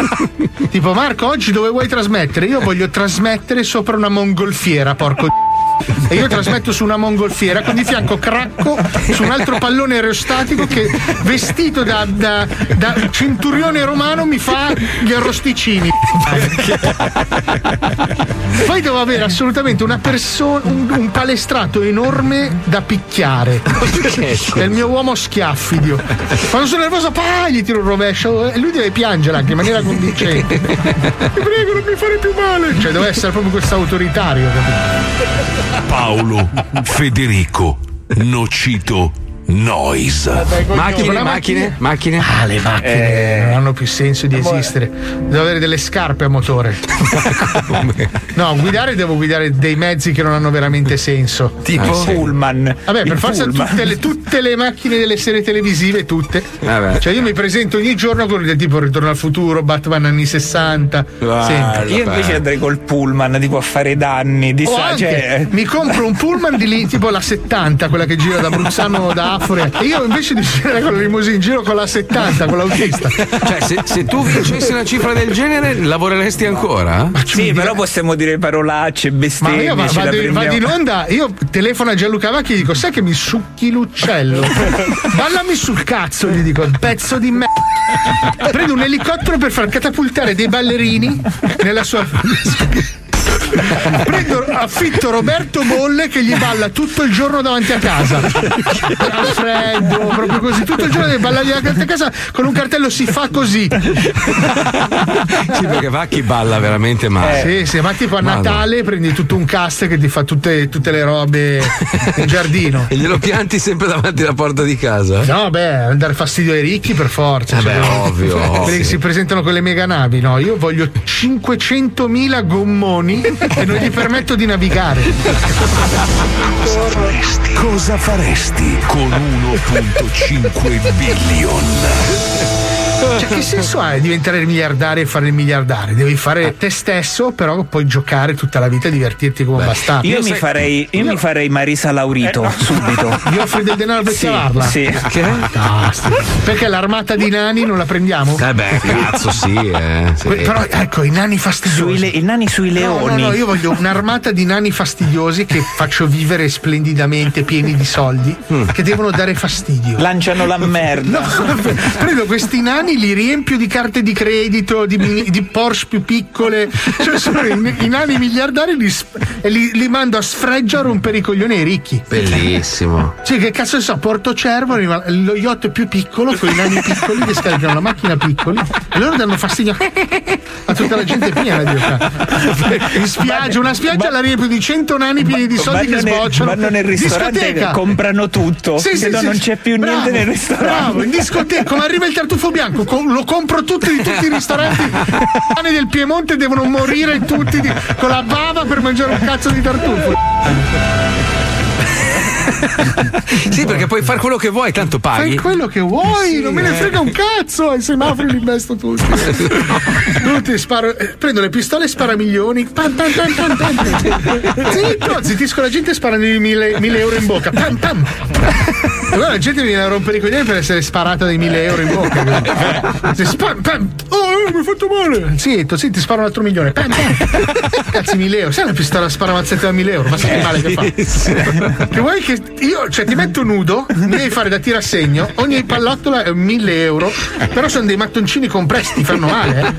tipo, Marco, oggi dove vuoi trasmettere? Io voglio trasmettere sopra una mongolfiera, porco e io trasmetto su una mongolfiera con di fianco Cracco su un altro pallone aerostatico che vestito da, da- da centurione romano mi fa gli arrosticini. Poi devo avere assolutamente una persona, un, un palestrato enorme da picchiare. È il mio uomo schiaffidio. Quando sono nervoso, pa, gli tiro un rovescio e lui deve piangere anche in maniera convincente. Ti prego, non mi fare più male. Cioè, deve essere proprio questo autoritario. capito? Paolo Federico Nocito Noise. Macchine, macchine, macchine. Ah, le macchine non hanno più senso di esistere. Devo avere delle scarpe a motore. no, guidare devo guidare dei mezzi che non hanno veramente senso. Tipo? Ah, sì. Pullman. Vabbè, per forza tutte le, tutte le macchine delle serie televisive, tutte. Vabbè. Cioè, io mi presento ogni giorno con del tipo Ritorno al futuro, Batman anni 60. sempre. Io invece andrei col pullman, tipo a fare danni. Di O sa- anche, cioè, mi compro un pullman di lì, tipo la 70, quella che gira da Bruzzano da Afore. E io invece di girare con la limousine giro con la 70, con l'autista. Cioè, se, se tu vincessi una cifra del genere, lavoreresti ancora? sì, però possiamo dire parolacce, Ma bestemmie. io va- prendiamo. vado in onda, io telefono a Gianluca Vacchi e gli dico: Sai che mi succhi l'uccello? Ballami sul cazzo, gli dico, pezzo di me. Prendo un elicottero per far catapultare dei ballerini nella sua. Prendo, affitto Roberto Bolle che gli balla tutto il giorno davanti a casa. A freddo, proprio così, tutto il giorno deve ballare davanti a casa con un cartello si fa così. Sì, perché Vacchi balla veramente male. Sì, sì, ma tipo a Madonna. Natale prendi tutto un cast che ti fa tutte, tutte le robe in giardino. E glielo pianti sempre davanti alla porta di casa? No, beh, dare fastidio ai ricchi per forza. Eh beh, ovvio, Quelli che si presentano con le mega navi, no? Io voglio 500.000 gommoni e non gli permetto di navigare. Cosa faresti con 1.5 billion? Cioè, che senso ha diventare miliardario e fare il miliardario? Devi fare te stesso, però puoi giocare tutta la vita e divertirti come un bastardo. Io, mi farei, io mi farei Marisa Laurito subito. Gli offri del denaro per Sì, chiavarla? sì. Fantastico. Perché l'armata di nani non la prendiamo? Eh beh, cazzo, sì, eh. sì. Però ecco, i nani fastidiosi. I nani sui No, leoni. no, no, io voglio un'armata di nani fastidiosi che faccio vivere splendidamente, pieni di soldi, che devono dare fastidio. Lanciano la merda. No, prendo questi nani, li riempio di carte di credito, di, mini- di Porsche più piccole. Cioè, sono i, i nani miliardari li e li, li mando a sfreggia a rompere i coglioni ai ricchi. Bellissimo. Cioè, che cazzo ne so, Porto Cervo, arriva lo yacht più piccolo, con i nani piccoli che scaricano la macchina piccoli e loro danno fastidio a tutta la gente piena di In spiaggia, una spiaggia la riempio di 100 nani pieni di soldi che sbocciano. vanno nel ristorante Discoteca. e comprano tutto. Sì, sì, sì, non c'è più Bravo, niente nel ristorante. Bravo, in discoteca, come arriva il tartufo bianco, co- lo compro tutto di tutti i ristoranti. Del Piemonte devono morire tutti di- con la bava per mangiare un cazzo di tartufo. Sì, perché puoi fare quello che vuoi, tanto Fai paghi. quello che vuoi, Sì, non me ne eh. frega un cazzo. Ai semafori li investo tutti. tutti sparo, eh, prendo le pistole e sparo a milioni. Pam, pam, pam, pam, pam. Zitto, zittisco la gente e mille, mille euro in bocca. Pam, pam. Allora la gente viene a rompere i coglioni per essere sparata dei mille euro in bocca. Se spam, pam. Oh, mi hai fatto male. Zitto, sì, ti sparo un altro milione. Pam, pam. Cazzo, mille euro. Sai la pistola spara mazzette da mille euro? Ma sai che male che fa? Che vuoi che io, cioè, ti metto nudo, mi devi fare da tirassegno, ogni pallottola è 1000 euro, però sono dei mattoncini compressi, ti fanno male, eh.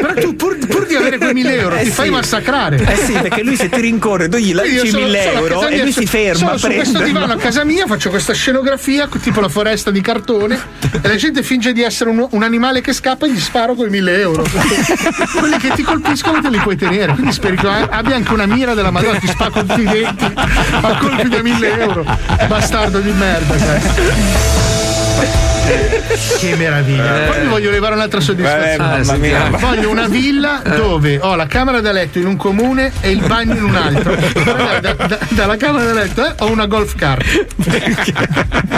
Però tu pur, pur di avere quei 1000 euro Eh ti sì. fai massacrare. Eh sì, perché lui se ti rincorre, tu gli lanci sono- 1000 sono a euro e lui si ferma. Sono su questo divano a casa mia, faccio questa scenografia, tipo la foresta di cartone, e la gente finge di essere un, un animale che scappa e gli sparo con 1000 euro. Quelli che ti colpiscono te li puoi tenere, quindi speri che abbia anche una mira della Madonna, ti spacco tutti i denti a colpi da 1000 euro. Bastardo di merda, sai. Che meraviglia. Poi mi voglio levare un'altra soddisfazione. Mamma mia. Voglio una villa dove ho la camera da letto in un comune e il bagno in un altro. Da- da- dalla camera da letto eh, ho una golf car.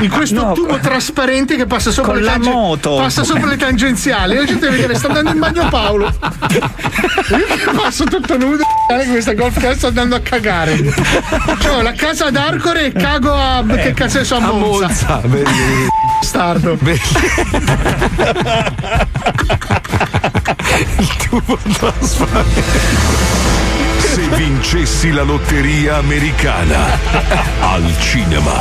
In questo tubo trasparente che passa sopra Con le tange- moto. Passa sopra le tangenziali. E la gente vedere, sta andando in bagno Paolo. Io passo tutto nudo. eh, Questa golf car sta andando a cagare. Cioè, ho la casa ad Arcore e cago a. che cazzo ne so, a Monza. Monza. Stardo. Il tubo Se vincessi la lotteria americana al cinema.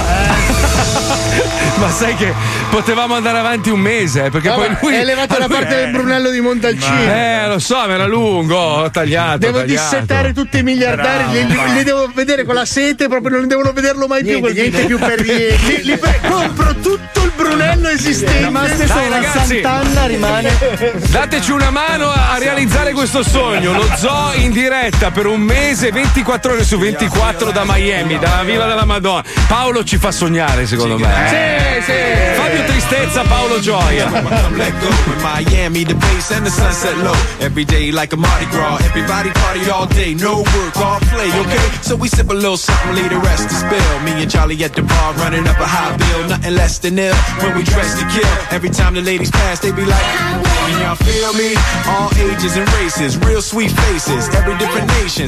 Ma sai che potevamo andare avanti un mese, eh, perché Vabbè, poi lui. Hai levato la parte del Brunello di Montalcino. Eh, lo so, ma era lungo, ho tagliato. Devo tagliato. dissettare tutti i miliardari, Bravo, li, li- li devo vedere con la sete, proprio non devono vederlo mai più. Niente, quel niente video. più per niente. Li- li pre- compro tutto il Brunello esistente. Rimaste solo la. Sant'Anna rimane. Dateci una mano a, a realizzare questo sogno. Lo zoo in diretta per un mese, 24 ore su 24 da Miami, dalla Villa della Madonna. Paolo ci fa sognare, secondo me. Sì, sì. Fabio Tristezza, Paolo Gioia. Miami, the bass and the sunset low. Every day like a Mardi Gras. Everybody party all day, no work, all play, okay? So we sip a little something, leave the rest to spill. Me and Charlie at the bar running up a high bill, nothing less than ill. When we dress to kill, every time the ladies pass, they be like, Can y'all feel me? All ages and races, real sweet faces, every different nation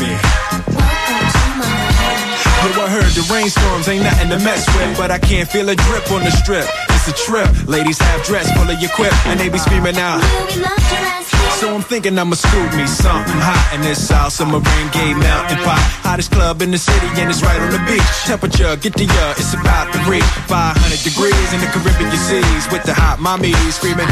I heard the rainstorms ain't nothing to mess with, but I can't feel a drip on the strip. It's a trip. Ladies have dress full of your quip, and they be screaming out. So I'm thinking I'ma scoop me something hot in this South Submarine Gay Mountain Pot. Hottest club in the city and it's right on the beach. Temperature, get the ya, it's about to reach 500 degrees in the Caribbean seas with the hot mommy screaming.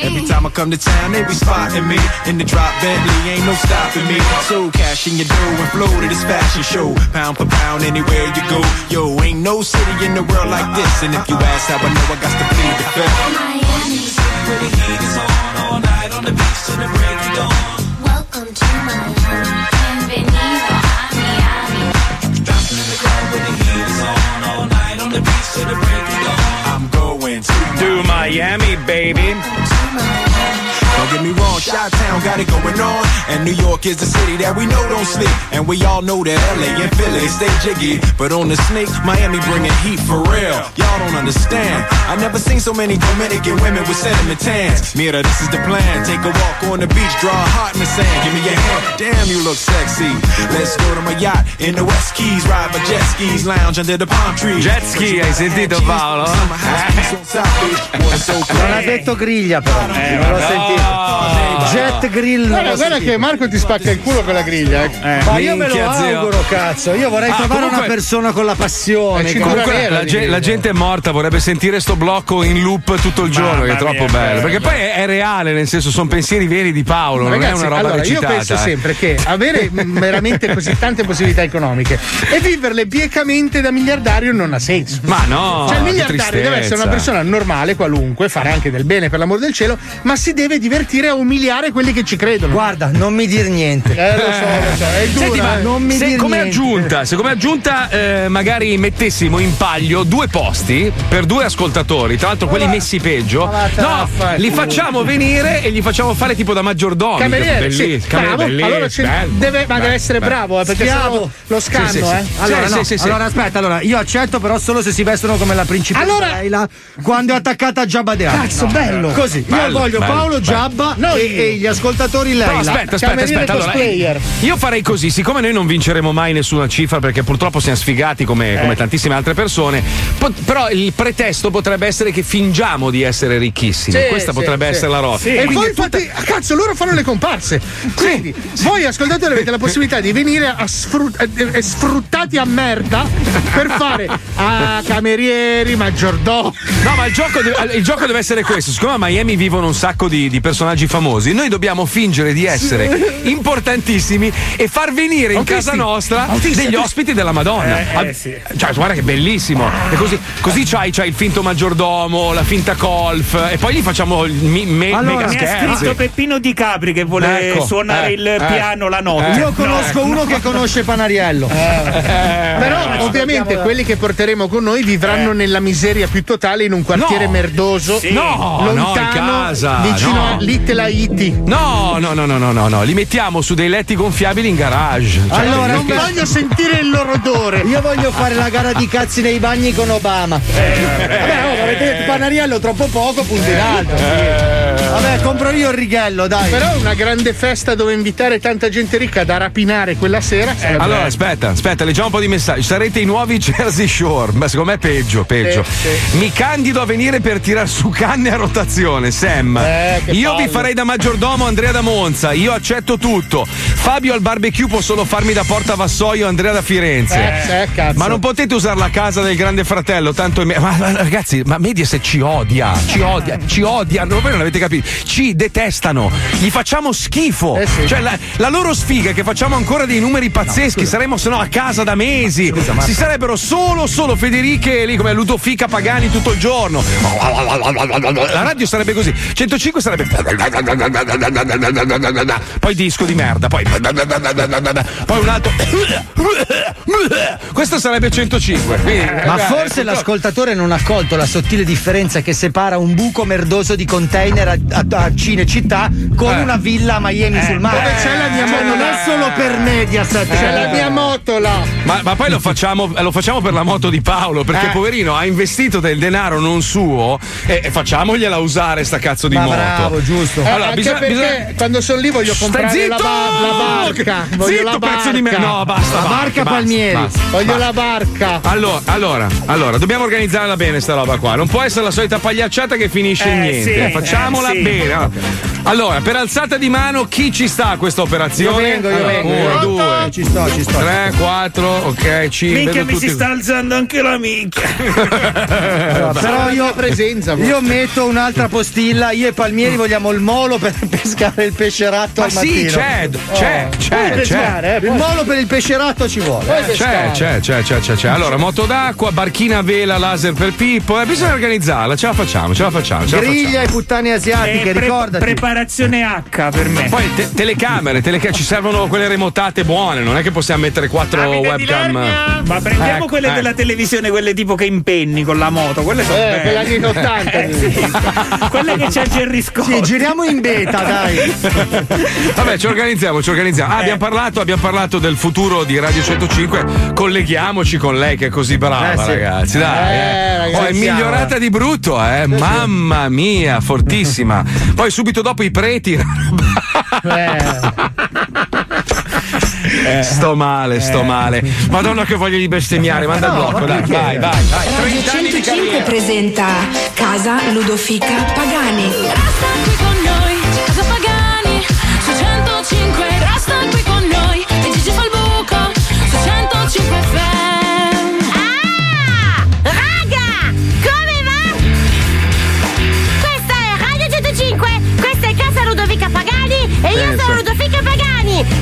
Every time I come to town, they be spotting me in the drop Bentley, ain't no stopping me. So cash in your dough and flow to this fashion show. Pound for pound, anywhere you go. Yo, ain't no city in the world like this. And if you ask how I know, I got to plead the fifth. Got it going on. And New York is the city that we know don't sleep. And we all know that LA and Philly stay jiggy. But on the snake, Miami bringing heat for real. Y'all don't understand. I never seen so many Dominican women with sentiment tans. Mira, this is the plan. Take a walk on the beach, draw a heart in the sand. Give me your hand. Damn, you look sexy. Let's go to my yacht in the West Keys. Ride my jet skis, lounge under the palm trees. Jet ski, hai sentito Paolo? Non ha detto griglia però. Eh, non l'ho sentito. Jet grill. Guarda, guarda che Marco ti spacca il culo con la griglia. Eh. Ma io me lo zio. auguro, cazzo. Io vorrei Ah, trovare comunque- una persona con la passione. Comunque la, ge- la gente è morta, vorrebbe sentire sto blocco in loop tutto il giorno, che è troppo bello. Perché poi è, è reale, nel senso, sono pensieri veri di Paolo, non è una roba allora, io recitata. penso eh. sempre che avere veramente così tante possibilità economiche e viverle biecamente da miliardario non ha senso. Ma no, Cioè, il miliardario deve essere una persona normale, qualunque, fare anche del bene per l'amor del cielo, ma si deve divertire a umiliare quelli che ci credono. Guarda, non mi dir niente. Eh, lo so, lo so, è dura. Senti, ma eh. non mi se dir come niente. aggiunta, se come aggiunta eh, magari mettessimo in palio due posti per due ascoltatori, tra l'altro quelli messi peggio, ma no, fai. li facciamo venire e gli facciamo fare tipo da maggiordomi. Cameriere, sì, cameriere, bravo. bellissimo, Allora bello, deve- ma bello, deve essere bello. bravo, eh, perché Schiavo. sennò lo scanno, Sì, sì, sì. eh. Allora, Sì, no, sì, sì, sì. allora aspetta, allora io accetto però solo se si vestono come la principessa Allora- Leila quando è attaccata a the Hutt. Cazzo, bello. Così, io voglio bello, Paolo bello. Giabba Noi- e, e gli ascoltatori Però Leila. aspetta, aspetta, aspetta. Allora, io farei così, siccome noi non vinceremo mai nessuna cifra perché purtroppo siamo sfigati come, Eh. come tantissime altre persone, po- però il pretesto potrebbe essere che fingiamo di essere ricchissimi. Sì, Questa sì, potrebbe sì. essere la roba. E voi infatti, ah, cazzo, loro fanno le comparse. Quindi, voi ascoltatori avete la possibilità di venire a sfrut- eh, eh, sfruttati a merda per fare ah, camerieri, maggiordomi. No, ma il gioco, deve, il gioco deve essere questo. Siccome a Miami vivono un sacco di, di personaggi famosi, noi dobbiamo fingere di essere importantissimi e far venire in Autisti. casa nostra Autisti, degli ospiti della Madonna. Eh, eh, sì. Cioè, guarda che bellissimo. E così, così c'hai, c'hai il finto maggiordomo, la finta golf, e poi gli facciamo il mi- me- Allora, mega Mi ha scritto. Peppino Di Capri che vuole Ecco, suonare eh, il eh, piano la notte. eh. Io conosco uno che conosce Panariello. Però, ovviamente, quelli che porteremo con noi vivranno nella miseria più totale in un quartiere No. merdoso, Sì. No, no, lontano, in casa, vicino no. a Little Haiti. No, no, no, no, no, no, no, li mettiamo su dei letti gonfiabili in garage. Cioè, Allora, Non voglio sentire il loro odore. Io voglio fare la gara di cazzi nei bagni con Obama. Vabbè, oh, avete detto Panariello troppo poco, punto in alto. Vabbè, compro io il righello, dai. Però una grande festa dove invitare tanta gente ricca da rapinare quella sera sarebbe Allora, aspetta, aspetta, leggiamo un po' di messaggi. Sarete i nuovi Jersey Shore. Ma secondo me è peggio, peggio. Sì, Mi candido a venire per tirar su canne a rotazione, Sam. Eh, Io vi palle. farei da maggiordomo Andrea da Monza. Io accetto tutto. Fabio al barbecue può solo farmi da porta vassoio Andrea da Firenze. Eh, eh. Ma non potete usare la casa del grande fratello, tanto è me- ma, ma, ragazzi, ma Mediaset ci odia, ci odia, ci odiano, voi non avete capito, ci detestano, gli facciamo schifo. Eh sì. Cioè la, la loro sfiga è che facciamo ancora dei numeri pazzeschi, saremmo se no a casa da mesi. si sarebbero solo solo Federiche lì come Ludofica Pagani tutto il giorno. La radio sarebbe così, 105 sarebbe poi disco di merda, poi poi un altro questo sarebbe 105. quindi, Ma ragazzi, forse l'ascoltatore non ha colto la sottile differenza che separa un buco merdoso di container a, a, a Cinecittà con Eh. una villa a Miami sul mare. dove c'è la mia Cioè, non è solo per Mediaset. C'è cioè- la mia motola. Ma, ma poi lo facciamo, lo facciamo per la moto di Paolo, perché Eh. poverino ha investito del denaro non suo e, e facciamogliela usare sta cazzo di Ma moto. bravo, giusto. Eh, Allora, anche bisogna- perché bisogna- quando sono lì voglio comprare la, ba- la barca. Voglio Zitto, la barca. pezzo di me- No, basta. La barca basta, Palmieri. basta, Voglio basta. la barca. Allora, allora, allora, dobbiamo organizzarla bene sta roba qua. Non può essere la solita pagliacciata che finisce in Eh, niente. sì, Facciamola eh, sì. bene. Allora, per alzata di mano, chi ci sta a questa operazione? Io vengo, io Allora, vengo, Uno, due, Ci sto, ci sto. Tre, quattro, ok, cinque. Minchia, vedo mi tutti- si sta alzando anche la minchia. Allora, però io, presenza, io metto un'altra postilla. Io e Palmieri vogliamo il molo per pescare il pesceratto Ma al sì, mattino. c'è, c'è, Oh. c'è, Puoi pescare, c'è. eh, Il molo per il pesceratto ci vuole. Eh, C'è, c'è, c'è, c'è, c'è, c'è. Allora, moto d'acqua, barchina a vela, laser per Pippo. Eh, bisogna organizzarla, ce la facciamo, ce la facciamo. Ce la facciamo. Griglia e puttane asiatiche, Eh, pre- ricordati. Preparazione H per me. Poi te- telecamere, teleca- ci servono quelle remotate buone, non è che possiamo mettere quattro webcam. Ma prendiamo Ecco, quelle ecco. della televisione, quelle tipo che impenni con la moto, quelle sono Eh, belle. quelle anni 80. Eh, sì. quelle che c'è Gerry Scott. Sì, giriamo in beta, dai. Vabbè, ci organizziamo, ci organizziamo. Ah, abbiamo parlato, abbiamo parlato del futuro di Radio 105. Colleghiamoci con lei che è così brava, Eh, sì. ragazzi. Dai, Eh, eh. ragazzi, Oh, è migliorata siamo. di brutto, eh. Mamma mia, fortissima. Poi subito dopo i preti. Eh. Sto male, sto male. Madonna che voglio di bestemmiare, manda il No, blocco, ma dai, vai, vai, vai. Radio 30 anni di 105 carriera. presenta Casa Ludofica Pagani.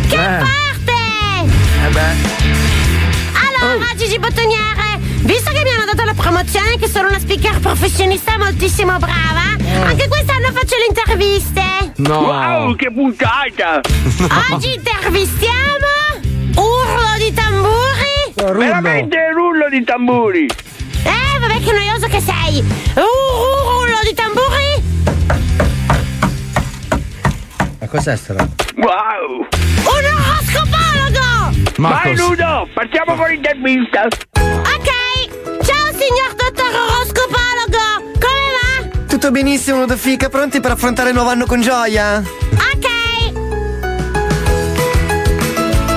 Che Eh. parte! Eh beh. Allora, Gigi Bottoniere, visto che mi hanno dato la promozione che sono una speaker professionista moltissimo brava, anche quest'anno faccio le interviste. No. Wow, che puntata! Oggi intervistiamo Urlo di tamburi. Veramente rullo di tamburi! Eh, vabbè che noioso che sei! Uh, Urlo di tamburi. Ma cos'è sta roba? Wow! Un oroscopologo! Ma Vai Ludo, partiamo con l'intervista! Ok! Ciao signor dottor oroscopologo! Come va? Tutto benissimo, Ludofica, pronti per affrontare il nuovo anno con gioia? Ok!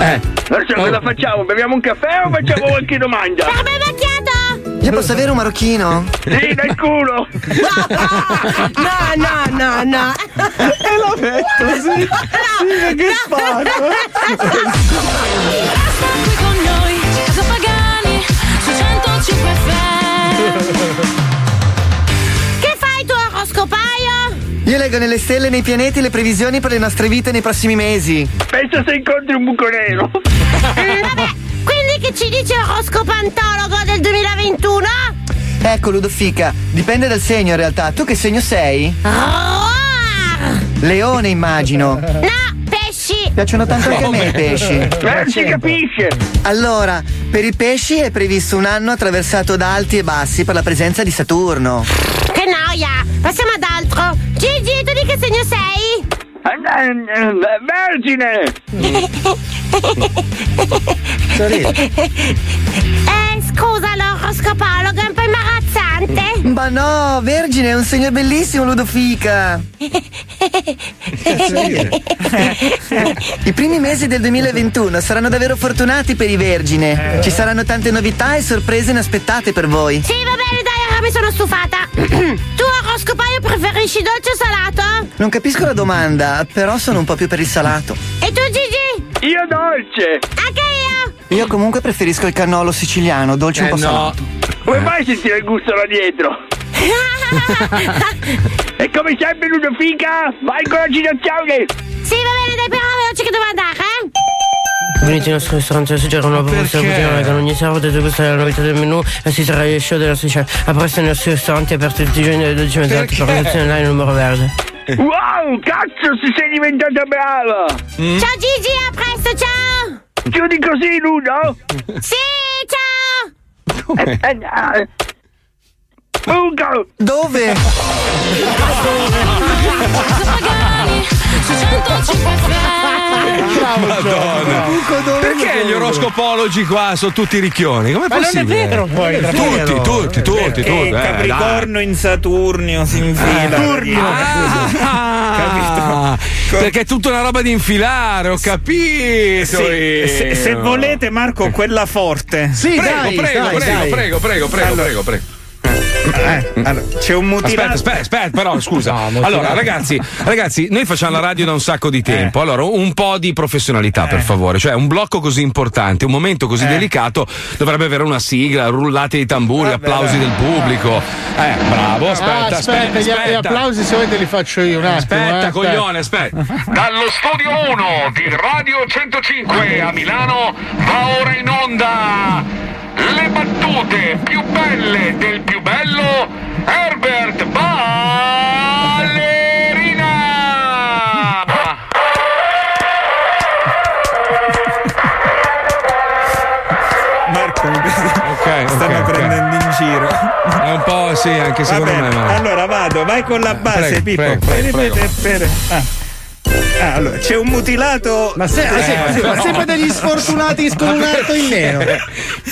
Eh. Adesso cosa facciamo? Beviamo un caffè o facciamo qualche domanda? Per me macchiato! Io posso avere un marocchino? Sì, dal culo! No, no, no, no! E l'ho detto, sì. Sì, che sparo. Resta qui con noi, Casa Pagani, su 105 FM. Che fai tu oroscopaio? Io leggo nelle stelle e nei pianeti le previsioni per le nostre vite nei prossimi mesi. Pensa se incontri un buco nero! Mm, vabbè, quindi che ci dice oroscopantologo del 2021? Ecco, Ludofica, dipende dal segno in realtà. Tu che segno sei? Roar! Leone, immagino. No, pesci! Piacciono tanto anche a me i pesci. Eh, si capisce! Allora, per i pesci è previsto un anno attraversato da alti e bassi per la presenza di Saturno. Che noia! Passiamo ad altro! Gigi, tu di che segno sei? Vergine! Eh, scusa, l'oroscopologo è un po' imbarazzante. Ma no, Vergine è un segno bellissimo, Ludofica. I primi mesi del 2021 saranno davvero fortunati per i Vergine. Ci saranno tante novità e sorprese inaspettate per voi. Sì, va bene, dai, ora mi sono stufata. tu, oroscopaio, preferisci dolce o salato? Non capisco la domanda, però sono un po' più per il salato. E tu, Gigi? Io dolce! Anche io! Io comunque preferisco il cannolo siciliano, dolce un Eh, po' no. salato. Come mai sentire il gusto là dietro? E come sempre Ludofica, vai con la citazione! Sì, va bene, dai, però veloce che devo andare, eh? Venite al nostro ristorante c'era una proposta cucina vegan ogni sabato e è la novità del menù e si sarà il show della chef. A presto nei nostri ristoranti aperti tutti i giorni dalle 12 mezzanotte Perché? prenotazione online numero verde. Wow, cazzo, si sei diventata brava! Ciao, Gigi, a presto, ciao! Chiudi così, Ludo? Sì, ciao! Eh, eh, eh. Ugo! Dove? Casa Pagani, su 105 FM. Madonna. Perché gli oroscopologi qua sono tutti ricchioni? Com'è Ma non è possibile? vero, poi, tutti, davvero. tutti, tutti, tutti, eh, dai. Capricorno in Saturnio si infila. Ah, perché è tutta una roba di infilare, ho capito. Sì, se, se io. volete, Marco, quella forte. Sì, Prego, dai, prego, dai, prego, dai. prego, prego, prego, Allora. prego, prego. Eh, allora, c'è un mutilato. Aspetta, aspetta, aspetta, però scusa. mutilato. allora, ragazzi, ragazzi, noi facciamo la radio da un sacco di tempo. Allora, un po' di professionalità, per favore. Cioè, un blocco così importante, un momento così Eh. delicato, dovrebbe avere una sigla, rullate di tamburi, applausi del pubblico. Eh, bravo, aspetta, Ah, aspetta, aspetta, gli, aspetta. gli applausi se vuoi te li faccio io un attimo. Aspetta, eh, coglione, aspetta. Dallo studio 1 di Radio 105 a Milano va ora in onda le battute più belle del più bello Herbert Ballerina. Marco, mi Ok, stanno ok, ok. prendendo in giro. È un po' sì, anche secondo Va bene, me. ma- Allora vado, vai con la base, Prego, Pippo. prego, prego, prego. Ah. Ah, allora, c'è un mutilato. Ma, se- Eh, sì, ma no. sempre degli sfortunati con un arco in nero.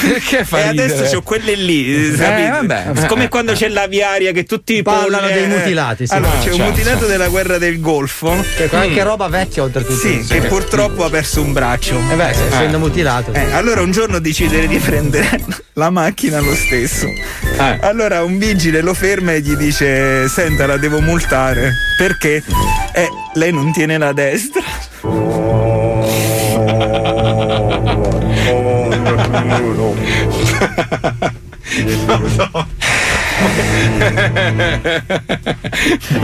Perché fa E adesso c'ho quelle lì, sapete? vabbè. come quando c'è l'aviaria che tutti Parlano polli- dei eh. mutilati, sì. Allora, Ah, c'è un certo. mutilato della guerra del Golfo. Che è anche roba vecchia oltretutto. Sì, che purtroppo ha perso un braccio. Eh beh, se- essendo mutilato. Eh, allora un giorno decide di prendere la macchina lo stesso. Eh. Allora un vigile lo ferma e gli dice: Senta, la devo multare. Perché? Eh, lei non tiene la destra.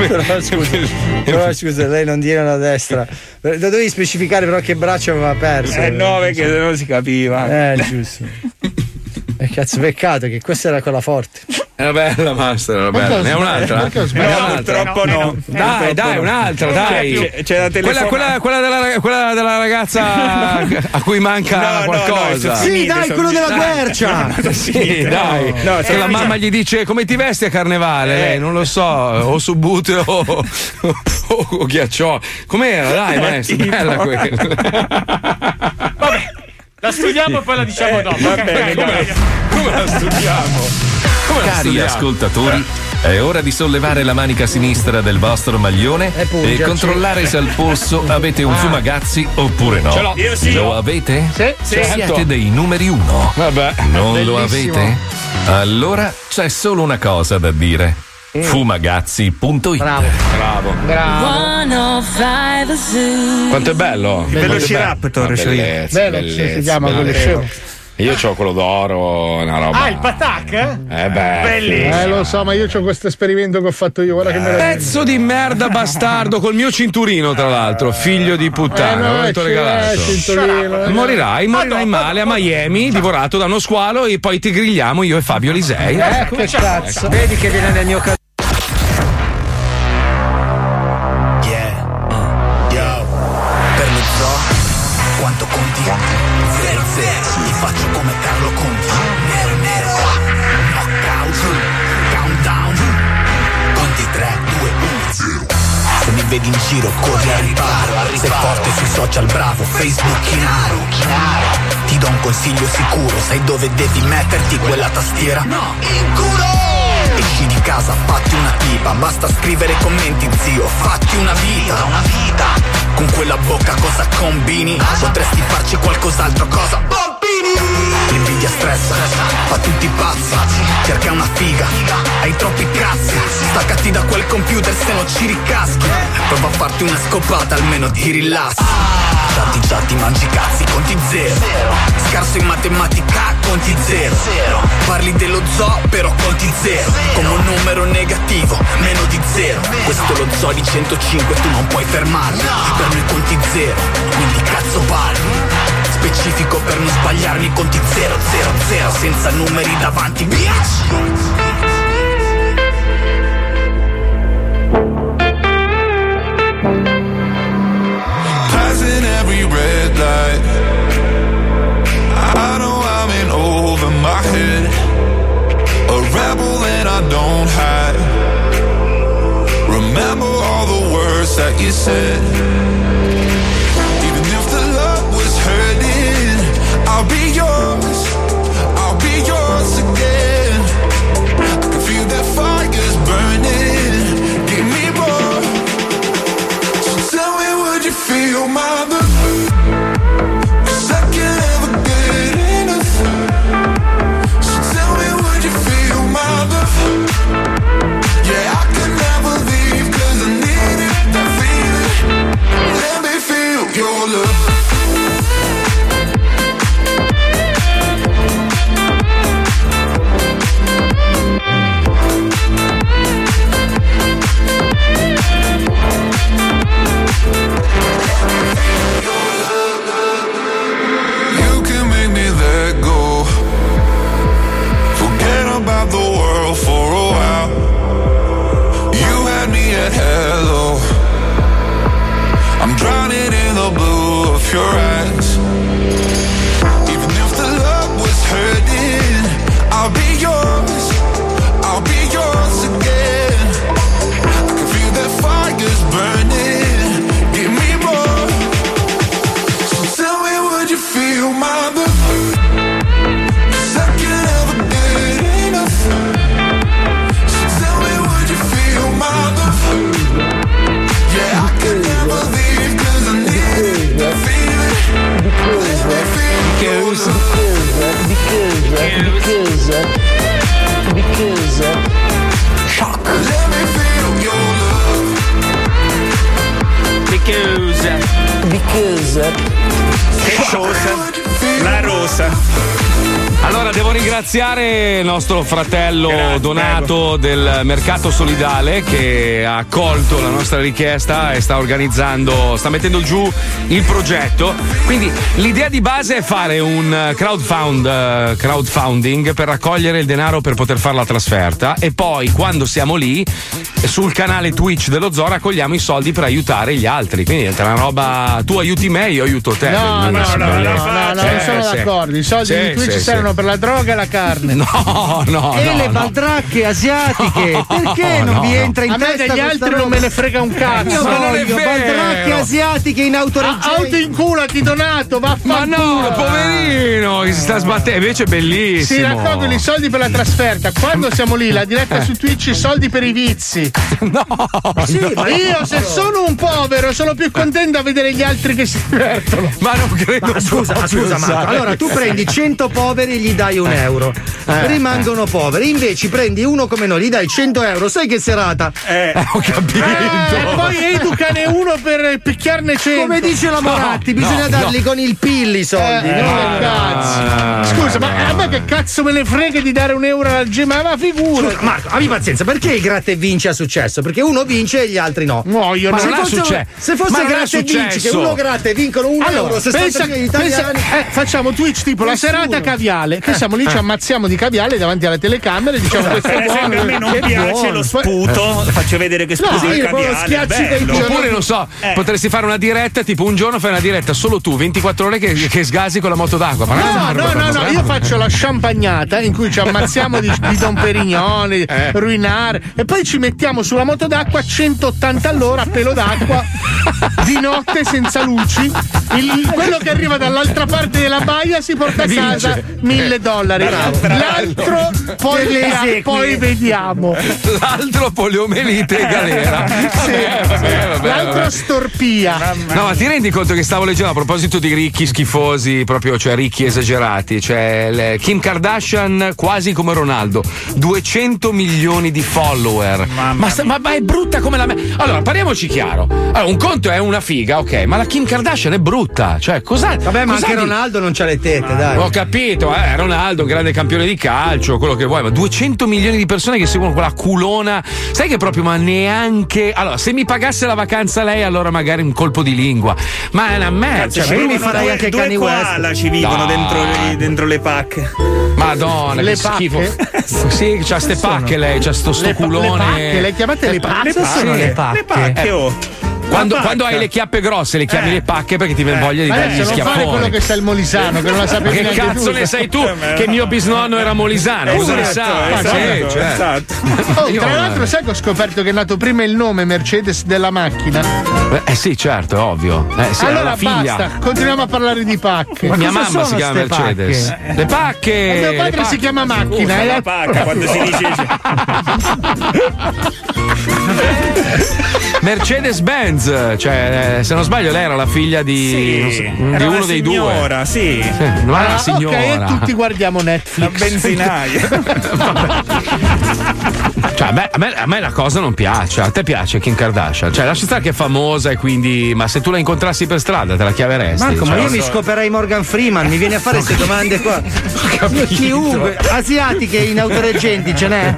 però, scusa, però scusa, lei non tiene la destra. Lo dovevi specificare però che braccio aveva perso. Eh no, perché sennò si capiva. Eh, giusto. E cazzo, peccato che questa era quella forte. Era bella, Master, era bella. Ne è un'altra? No, purtroppo no. Dai, Purtroppo dai, no. un'altra, dai. C'è- c'è la quella, quella, quella della, quella della ragazza a cui manca No, no, qualcosa. no, sono finite, dai, quello della guercia. Sono Sì, dai. No, che la mamma gli dice come ti vesti a carnevale? Eh. Non lo so, o su bute o, o, o ghiacciò. Com'era? Dai, maestro, Tipo. bella quella. Vabbè, la studiamo e poi la diciamo dopo. va ok? bene, Dai, dai. dai. Come la studiamo? Cari ascoltatori, è ora di sollevare la manica sinistra del vostro maglione E e controllare se al polso avete un fumagazzi oppure no. Ce l'ho. Io sì. Lo avete? Sì, sì. Siete dei numeri uno. Vabbè. Non lo Bellissimo. avete? Allora c'è solo una cosa da dire. Fumagazzi.it Bravo. Bravo. Bravo. Quanto è bello? Velociraptor, Una cioè. bellezza, Bello, sì, bellezza, si chiama quello bellezza. scemo. Io ho quello d'oro, una roba. Ah, il patac? eh? Eh beh. Bellissimo. Eh, lo so, ma io ho questo esperimento che ho fatto io. Guarda che me Pezzo di merda bastardo col mio cinturino, tra l'altro, figlio di Eh, puttana. no, me l'ho è regalato. cinturino. eh. Morirai, morirai male a Miami, divorato da uno squalo e poi ti grigliamo io e Fabio Lisei. Eh, che cazzo. Vedi che viene nel mio caso. Vedi in giro corri a riparo Sei forte sui social, bravo, Facebook in Ti do un consiglio sicuro, sai dove devi metterti quella tastiera? No, in culo! Esci di casa, fatti una tipa, basta scrivere commenti zio, fatti una vita, una vita. Con quella bocca cosa combini? Potresti farci qualcos'altro, cosa? Bambini! L'invidia stressa, fa tutti pazzi, cerca una figa, hai troppi cazzi, staccati da quel computer se non ci ricaschi. Prova a farti una scopata, almeno ti rilassi. Giatti già ti mangi cazzi, conti zero. Scarso in matematica, conti zero. Parli dello zoo, però conti zero. Come un numero negativo, meno di zero. Questo è lo zoo di 105, tu non puoi fermarmi. Per noi conti zero, quindi cazzo parli. Specifico per non sbagliarmi, conti 0, 0, 0, senza numeri davanti, bitch! Passing every red light. I know I'm in over my head. A rebel and I don't hide. Remember all the words that you said. Even if the love was hurting, I'll be yours. I'll be yours again. I can feel that fire's burning. Give me more. So tell me, would you feel my your eyes. Che cosa? La rosa. Allora, devo ringraziare il nostro fratello Donato del Mercato Solidale che ha accolto la nostra richiesta e sta organizzando, sta mettendo giù il progetto. Quindi l'idea di base è fare un crowdfund, eh, crowdfunding per raccogliere il denaro per poter fare la trasferta e poi quando siamo lì sul canale Twitch dello Zoo raccogliamo i soldi per aiutare gli altri. Quindi è una roba, tu aiuti me, io aiuto te. No, no, no, no, no, no, non Eh, sono d'accordo. I soldi di Twitch sì, servono per la droga e la carne. No, no, e no, le no. baldracche asiatiche? Perché No, non no, vi no. entra in A me testa degli questa altri non me ne frega un cazzo. Io Ma non è voglio vero. baldracche asiatiche in autoreggente. Ah, Auto in culo ti donato, Ma vaffanculo. no, poverino, che si sta sbattendo, invece è bellissimo. Si raccolgono i soldi per la trasferta. Quando siamo lì, la diretta Eh. su Twitch, i soldi per i vizi. No, Sì, no. io se sono un povero sono più contento a vedere gli altri che si divertono. Ma non credo. Ma scusa, ma scusa Marco, allora tu prendi 100 poveri gli dai un euro, Eh. rimangono poveri, invece prendi uno come noi, gli dai 100 euro, sai che serata? Eh, ho capito. e poi educane uno per picchiarne 100. Come dice la Moratti, bisogna no, darli con il pilli i soldi, Eh, no? che cazzo. Scusa, ma a me che cazzo me ne frega di dare un euro al gym? Ma ma figura. Scusa, Marco, abbi pazienza, perché il gratta e vince ha successo? Perché uno vince e gli altri no. No, io Ma non se ha fosse, successo. se fosse gratta e vince, che uno gratta e vincono un Allora, euro, 60 pensa, pensa- italiani. eh, facciamo Twitch tipo la serata caviale, che siamo lì, ci Eh. ammazziamo di caviale davanti alle telecamere e diciamo questo Per è buono. esempio, a me non che piace buono. lo sputo. Faccio vedere che sputo No, il caviale. schiacci dei bello. Oppure non so, Eh. potresti fare una diretta, tipo un giorno fai una diretta solo tu, 24 ore che, che sgasi con la moto d'acqua. Ma No, no, no, no, io faccio la champagnata in cui ci ammazziamo di, di Don Perignone, Eh. ruinare e poi ci mettiamo sulla moto d'acqua a 180 all'ora a pelo d'acqua di notte senza luci. Il- quello che arriva dall'altra parte della baia si porta a Vince. casa 1000 dollari. Bravo, bravo. L'altro poi, Te le vediamo- esequi. poi vediamo. L'altro poliomelite e galera. Sì. Vabbè, vabbè, vabbè, L'altro vabbè. storpia. No, ma ti rendi conto che stavo leggendo a proposito di ricchi schifosi, proprio, cioè ricchi esagerati, cioè le- Kim Kardashian quasi come Ronaldo, 200 milioni di follower. Ma, ma- ma è brutta come la me. Allora, parliamoci chiaro. Allora, un conto è una figa, ok, ma la Kim Kardashian è brutta. Cioè, cos'è? Vabbè, ma cos'è anche di- Ronaldo non c'ha le tette, dai. Ho capito, eh, Ronaldo, grande campione di calcio, quello che vuoi, ma 200 milioni di persone che seguono quella culona. Sai che proprio, ma neanche. Allora, se mi pagasse la vacanza lei, allora magari un colpo di lingua. Ma è una merda. Cioè, io mi farei anche due Kanye West. koala ci vivono No. dentro, le- dentro le pacche. Madonna, Le che schifo. pacche? Sì, c'ha ste pacche lei, c'ha sto, sto Le pa- le culone. pacche, le chiamate le pacche? Sì, Sono le pacche. Le pacche, Eh, oh. Quando, quando hai le chiappe grosse, le chiami Eh. le pacche perché ti viene voglia di Ma dargli adesso non fare quello schiaffoni. che sa il Molisano, che non la Ma sapevi che cazzo ne sai tu che mio bisnonno era molisano? Cosa ne Esatto, sai? esatto, Sì, cioè. esatto. Oh, tra l'altro, sai che ho scoperto che è nato prima il nome Mercedes della macchina? Eh sì, certo, è ovvio. Eh, sì, allora basta, continuiamo a parlare di pacche. Mia cosa mamma si chiama Mercedes. pacche? Le pacche. E mio padre pacche. si chiama macchina. Scusa, eh? la pacca quando si dice. Mercedes Benz, cioè, eh, se non sbaglio, lei era la figlia di, Sì, so, di era uno dei signora, due. sì. Sì, era Ah, la signora. Ok, e tutti guardiamo Netflix. La benzinaia. Cioè, a me, a me- a me la cosa non piace. A te piace Kim Kardashian? Cioè, lascia stare che è famosa e quindi. Ma se tu la incontrassi per strada, te la chiaveresti? Marco, Cioè, ma io non mi so. scoperei Morgan Freeman, mi viene a fare queste domande qua. Chiunque, asiatiche in autoreggenti ce n'è?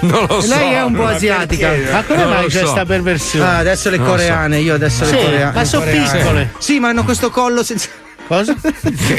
Non lo so. Lei è un po' ma asiatica. Ma come mai c'è so. sta Ah, adesso le coreane, io adesso Sì, le coreane. ma sono piccole. Sì, ma hanno questo collo senza. Cosa?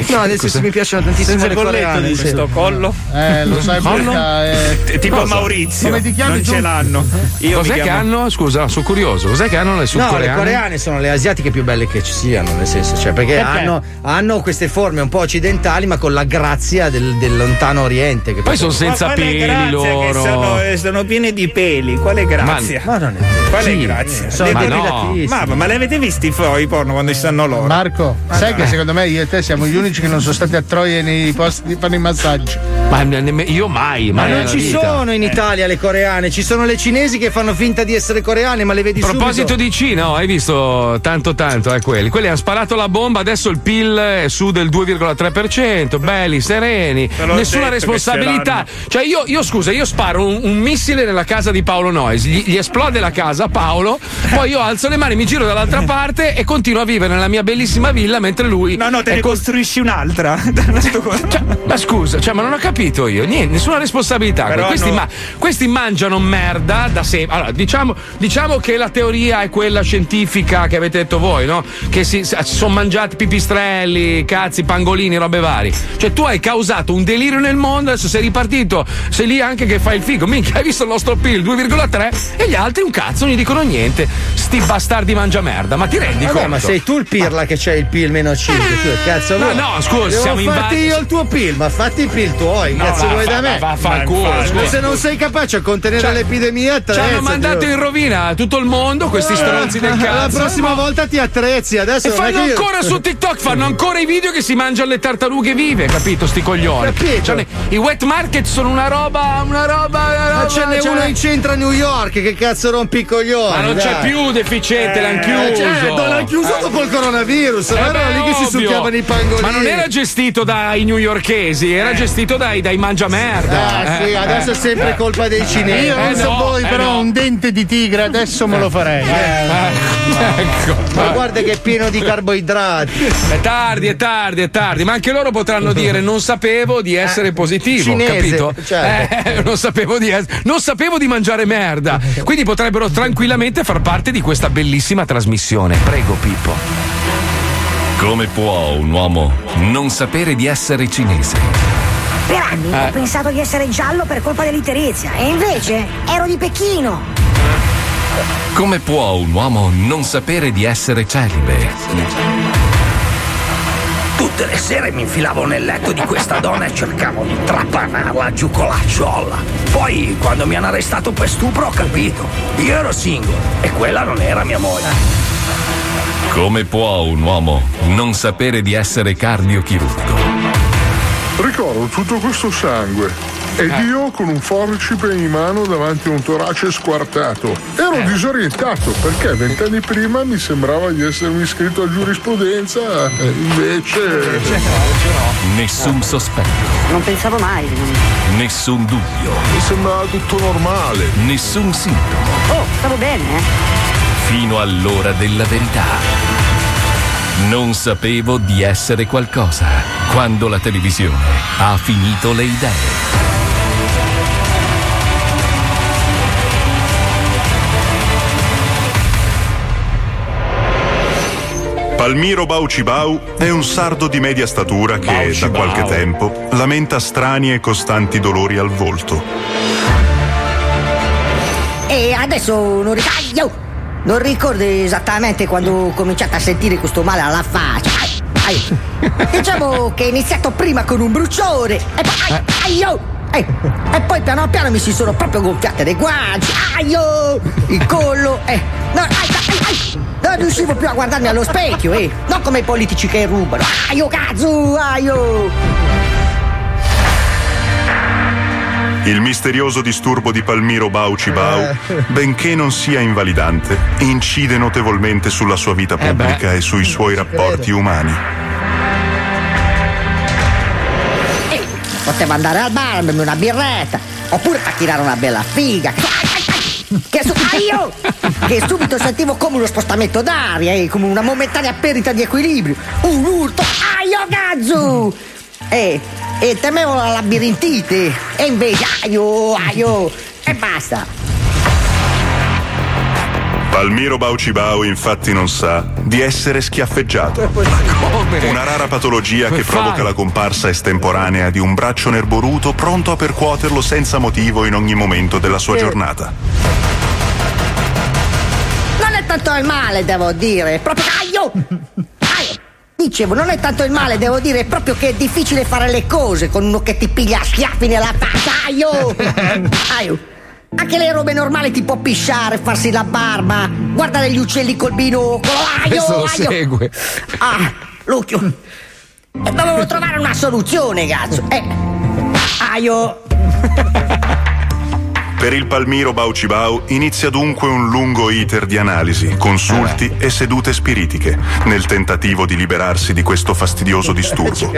No, adesso mi piacciono tantissimo Senza le colletto, coreane. dice. Questo collo? Eh, lo sai Collo? perché eh, tipo cosa? Maurizio. Come ti chiami non tu? ce l'hanno. Io mi Cos'è che hanno? Scusa, sono curioso. Cos'è che hanno le No, sudcoreane? le coreane sono le asiatiche più belle che ci siano, nel senso, cioè, perché, Perché? Hanno, hanno queste forme un po' occidentali, ma con la grazia del, del lontano oriente. Che Poi sono Ma senza peli loro. Sono, eh, sono pieni di peli. Quale grazia? Ma non è vero. Quale Sì, grazia? sono Le- Ma le- no. Ma, ma li avete visti i porno quando ci stanno loro? Marco, sai che secondo me io e te siamo gli unici che non sono stati a Troia nei posti di fare i massaggi. Ma nemm- io mai, Ma mai non nella ci vita. sono in Italia le coreane, ci sono le cinesi che fanno finta di essere coreane, ma le vedi A proposito subito. di Cina, oh, hai visto tanto tanto eh, quelli. Quelli hanno sparato la bomba, adesso il PIL è su del 2,3%, belli, sereni, nessuna responsabilità. Cioè io, io, scusa, io sparo un, un missile nella casa di Paolo Noyes, gli, gli esplode la casa Paolo, poi io alzo le mani, mi giro dall'altra parte e continuo a vivere nella mia bellissima villa mentre lui... No, no, te è ne cos- costruisci un'altra. Cioè, ma scusa, cioè, ma non ho capito io, niente, nessuna responsabilità. Questi, hanno- ma- questi mangiano merda da sempre. Allora, diciamo, diciamo che la teoria è quella scientifica che avete detto voi, no? Che si, si sono mangiati pipistrelli, cazzi, pangolini, robe varie. Cioè, tu hai causato un delirio nel mondo, adesso sei ripartito, sei lì anche che fai il figo. Minchia, hai visto il nostro PIL 2,3 e gli altri un cazzo, non gli dicono niente. Sti bastardi mangia merda, ma ti rendi Vabbè, conto? ma sei tu il pirla che c'è il PIL meno 5. Cazzo No, vuoi? no, scusa, Devo siamo in farti va- io il tuo PIL, ma fatti i PIL tuoi. No, cazzo va- vuoi va- da me? va- va- culo, se non sei capace a contenere Cioè, l'epidemia, Ci attrezza. hanno mandato in rovina tutto il mondo, questi stronzi del cazzo. La prossima volta ti attrezzi, adesso E fanno io- ancora su TikTok, fanno ancora i video che si mangiano le tartarughe vive, capito? Sti coglioni. Capito. Cioè, I wet market sono una roba, una roba. Una roba Ma ce n'è cioè- uno in centro a New York, che cazzo rompi i coglioni? Ma non c'è dai. più deficiente, l'hanno Eh, chiuso. non l'hanno chiuso Eh. dopo il coronavirus, Eh ma erano lì che si succhiavano i pangolini. Ma non era gestito dai newyorkesi, era gestito dai, dai mangiamerda. Ah, sì, Eh, adesso eh. è sempre colpa dei cinesi. Io non Eh, so no, voi, eh, però no. un dente di tigre adesso me lo farei. eh. Ecco. Ma guarda che è pieno di carboidrati. È tardi, è tardi, è tardi, ma anche loro potranno dire non sapevo di essere positivo, cinese, capito? certo. Eh, non sapevo di ess- non sapevo di mangiare merda. Quindi potrebbero tranquillamente far parte di questa bellissima trasmissione. Prego Pippo. Come può un uomo non sapere di essere cinese? Per anni Eh. ho pensato di essere giallo per colpa dell'iterizia e invece ero di Pechino. Come può un uomo non sapere di essere celibe? Tutte le sere mi infilavo nel letto di questa donna e cercavo di trapanarla giù con la ciolla. Poi, quando mi hanno arrestato per stupro, ho capito. Io ero single e quella non era mia moglie. Come può un uomo non sapere di essere cardiochirurgo? Ricordo tutto questo sangue ed io con un forcipe in mano davanti a un torace squartato. Ero disorientato perché vent'anni prima mi sembrava di essermi iscritto a giurisprudenza e invece... Nessun sospetto, Non pensavo mai. nessun dubbio, Mi sembrava tutto normale. nessun sintomo, Oh, stavo bene, eh? fino all'ora della verità. Non sapevo di essere qualcosa quando la televisione ha finito le idee. Palmiro Baucibau è un sardo di media statura che Baucibau. da qualche tempo lamenta strani e costanti dolori al volto. E adesso non ricordo. Non ricordo esattamente quando ho cominciato a sentire questo male alla faccia. Ai, ai. Diciamo che è iniziato prima con un bruciore e poi. Ai, ai, oh. Eh, e poi piano piano mi si sono proprio gonfiate le guance, ai, oh, il collo, eh. No, ai, ai, ai. Non riuscivo più a guardarmi allo specchio, eh. Non come i politici che rubano. Ai, oh, cazzo, ai, Il misterioso disturbo di Palmiro Baucibau, Eh. benché non sia invalidante, incide notevolmente sulla sua vita Eh pubblica e sui suoi rapporti umani. Eh, Potevo andare al bar, bermi una birretta, oppure a tirare una bella figa. Che, su- ah, io! che subito sentivo come uno spostamento d'aria, eh, come una momentanea perdita di equilibrio. Un urto, aio cazzo! E, e temevo la labirintite, e invece aio, aio, e basta. Palmiro Baucibao infatti non sa di essere schiaffeggiato. Una rara patologia che provoca la comparsa estemporanea di un braccio nerboruto pronto a percuoterlo senza motivo in ogni momento della sua giornata. Non è tanto il male, devo dire. Proprio. Aio! Dicevo, non è tanto il male, devo dire, è proprio che è difficile fare le cose con uno che ti piglia a schiaffi nella faccia. Aio! Aio! Anche le robe normali tipo pisciare, farsi la barba, guardare gli uccelli col binocolo. Aio! Questo lo segue. Ah, Lucchio. E dovevo trovare una soluzione, cazzo. Eh. Aio! Per il Palmiro Baucibao inizia dunque un lungo iter di analisi, consulti e sedute spiritiche, nel tentativo di liberarsi di questo fastidioso disturbo.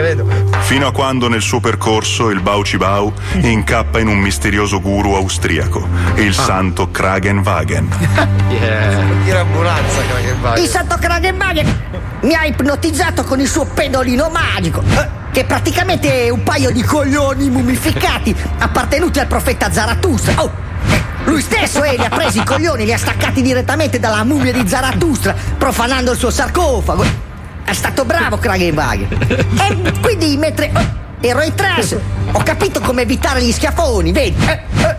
Fino a quando nel suo percorso il Baucibao incappa in un misterioso guru austriaco, il santo Kragenwagen. Tira ambulanza, che vai. Il santo Kragenwagen mi ha ipnotizzato con il suo pedolino magico. Che praticamente è un paio di coglioni mummificati appartenuti al profeta Zarathustra. Oh, eh, lui stesso eh, li ha presi i coglioni, li ha staccati direttamente dalla mummia di Zarathustra, profanando il suo sarcofago. È stato bravo Kragenwagen. E quindi mentre oh, ero in trance ho capito come evitare gli schiaffoni, vedi? Eh, eh.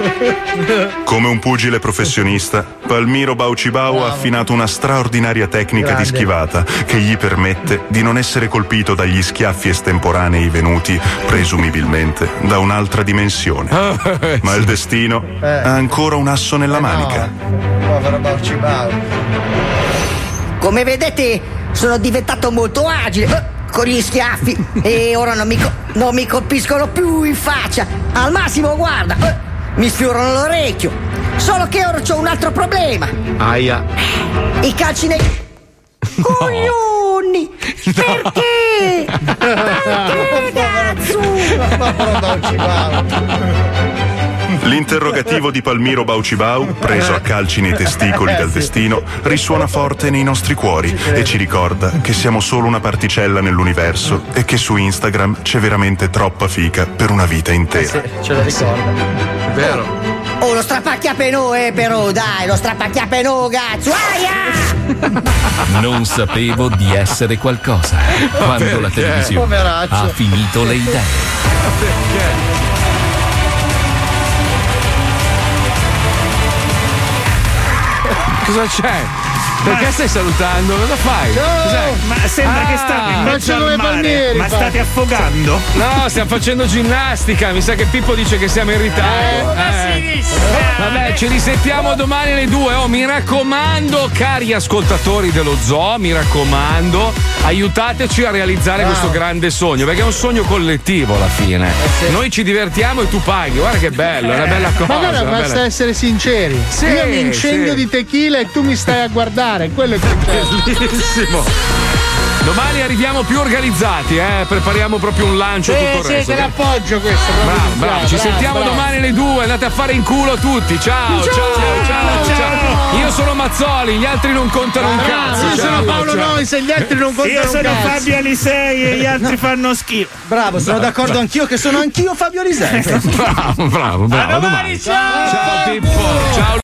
Come un pugile professionista, Palmiro Baucibao ha affinato una straordinaria tecnica Grande. di schivata che gli permette di non essere colpito dagli schiaffi estemporanei venuti, presumibilmente, da un'altra dimensione. Ma il destino ha ancora un asso nella manica. Povero Baucibao. Come vedete, sono diventato molto agile eh, con gli schiaffi e ora non mi, co- non mi colpiscono più in faccia. Al massimo, guarda, eh, mi sfiorano l'orecchio. Solo che ora c'ho un altro problema. Aia. I calci nei. Coglioni! Perché? Perché, cazzo? L'interrogativo di Palmiro Baucibau, preso a calci nei testicoli dal destino, risuona forte nei nostri cuori e ci ricorda che siamo solo una particella nell'universo e che su Instagram c'è veramente troppa fica per una vita intera. Ce lo ricorda. È vero. Oh, lo strapacchiape no, eh, però, dai, lo strapacchiape no, cazzo! Aia! Non sapevo di essere qualcosa quando la Perché? televisione Poveraccio. ha finito le idee. Perché? Cosa c'è? Perché stai salutando? Cosa fai? Cos'è? Ma sembra che state in mezzo al mare. Ma state affogando? No, stiamo facendo ginnastica. Mi sa che Pippo dice che siamo in ritardo. Eh. Vabbè, ci risentiamo domani alle due. Oh, mi raccomando, cari ascoltatori dello zoo, mi raccomando, aiutateci a realizzare Bravo. questo grande sogno, perché è un sogno collettivo alla fine. Noi ci divertiamo e tu paghi. Guarda che bello, è una bella cosa. Ma guarda, una basta bella- essere sinceri. Sì, Io mi incendio sì. di tequila e tu mi stai a guardare. Quello è. Bellissimo. Domani arriviamo più organizzati, eh? prepariamo proprio un lancio Sì, tutto il sì, resto. te l'appoggio questo. Bravo, bravo. qua, Ci bravo, sentiamo bravo. domani alle due. Andate a fare in culo tutti. Ciao, ciao, ciao, ciao. ciao. Io sono Mazzoli, gli altri non contano un Bravo, cazzo. io Ciao, sono Paolo ciao. Nois e gli altri non contano Io un sono cazzo. Fabio Alisei e gli altri fanno schifo. Bravo, sono d'accordo anch'io che sono anch'io Fabio Lisei. Bravo, bravo, bravo. A domani, ciao! Ciao Pippo, ciao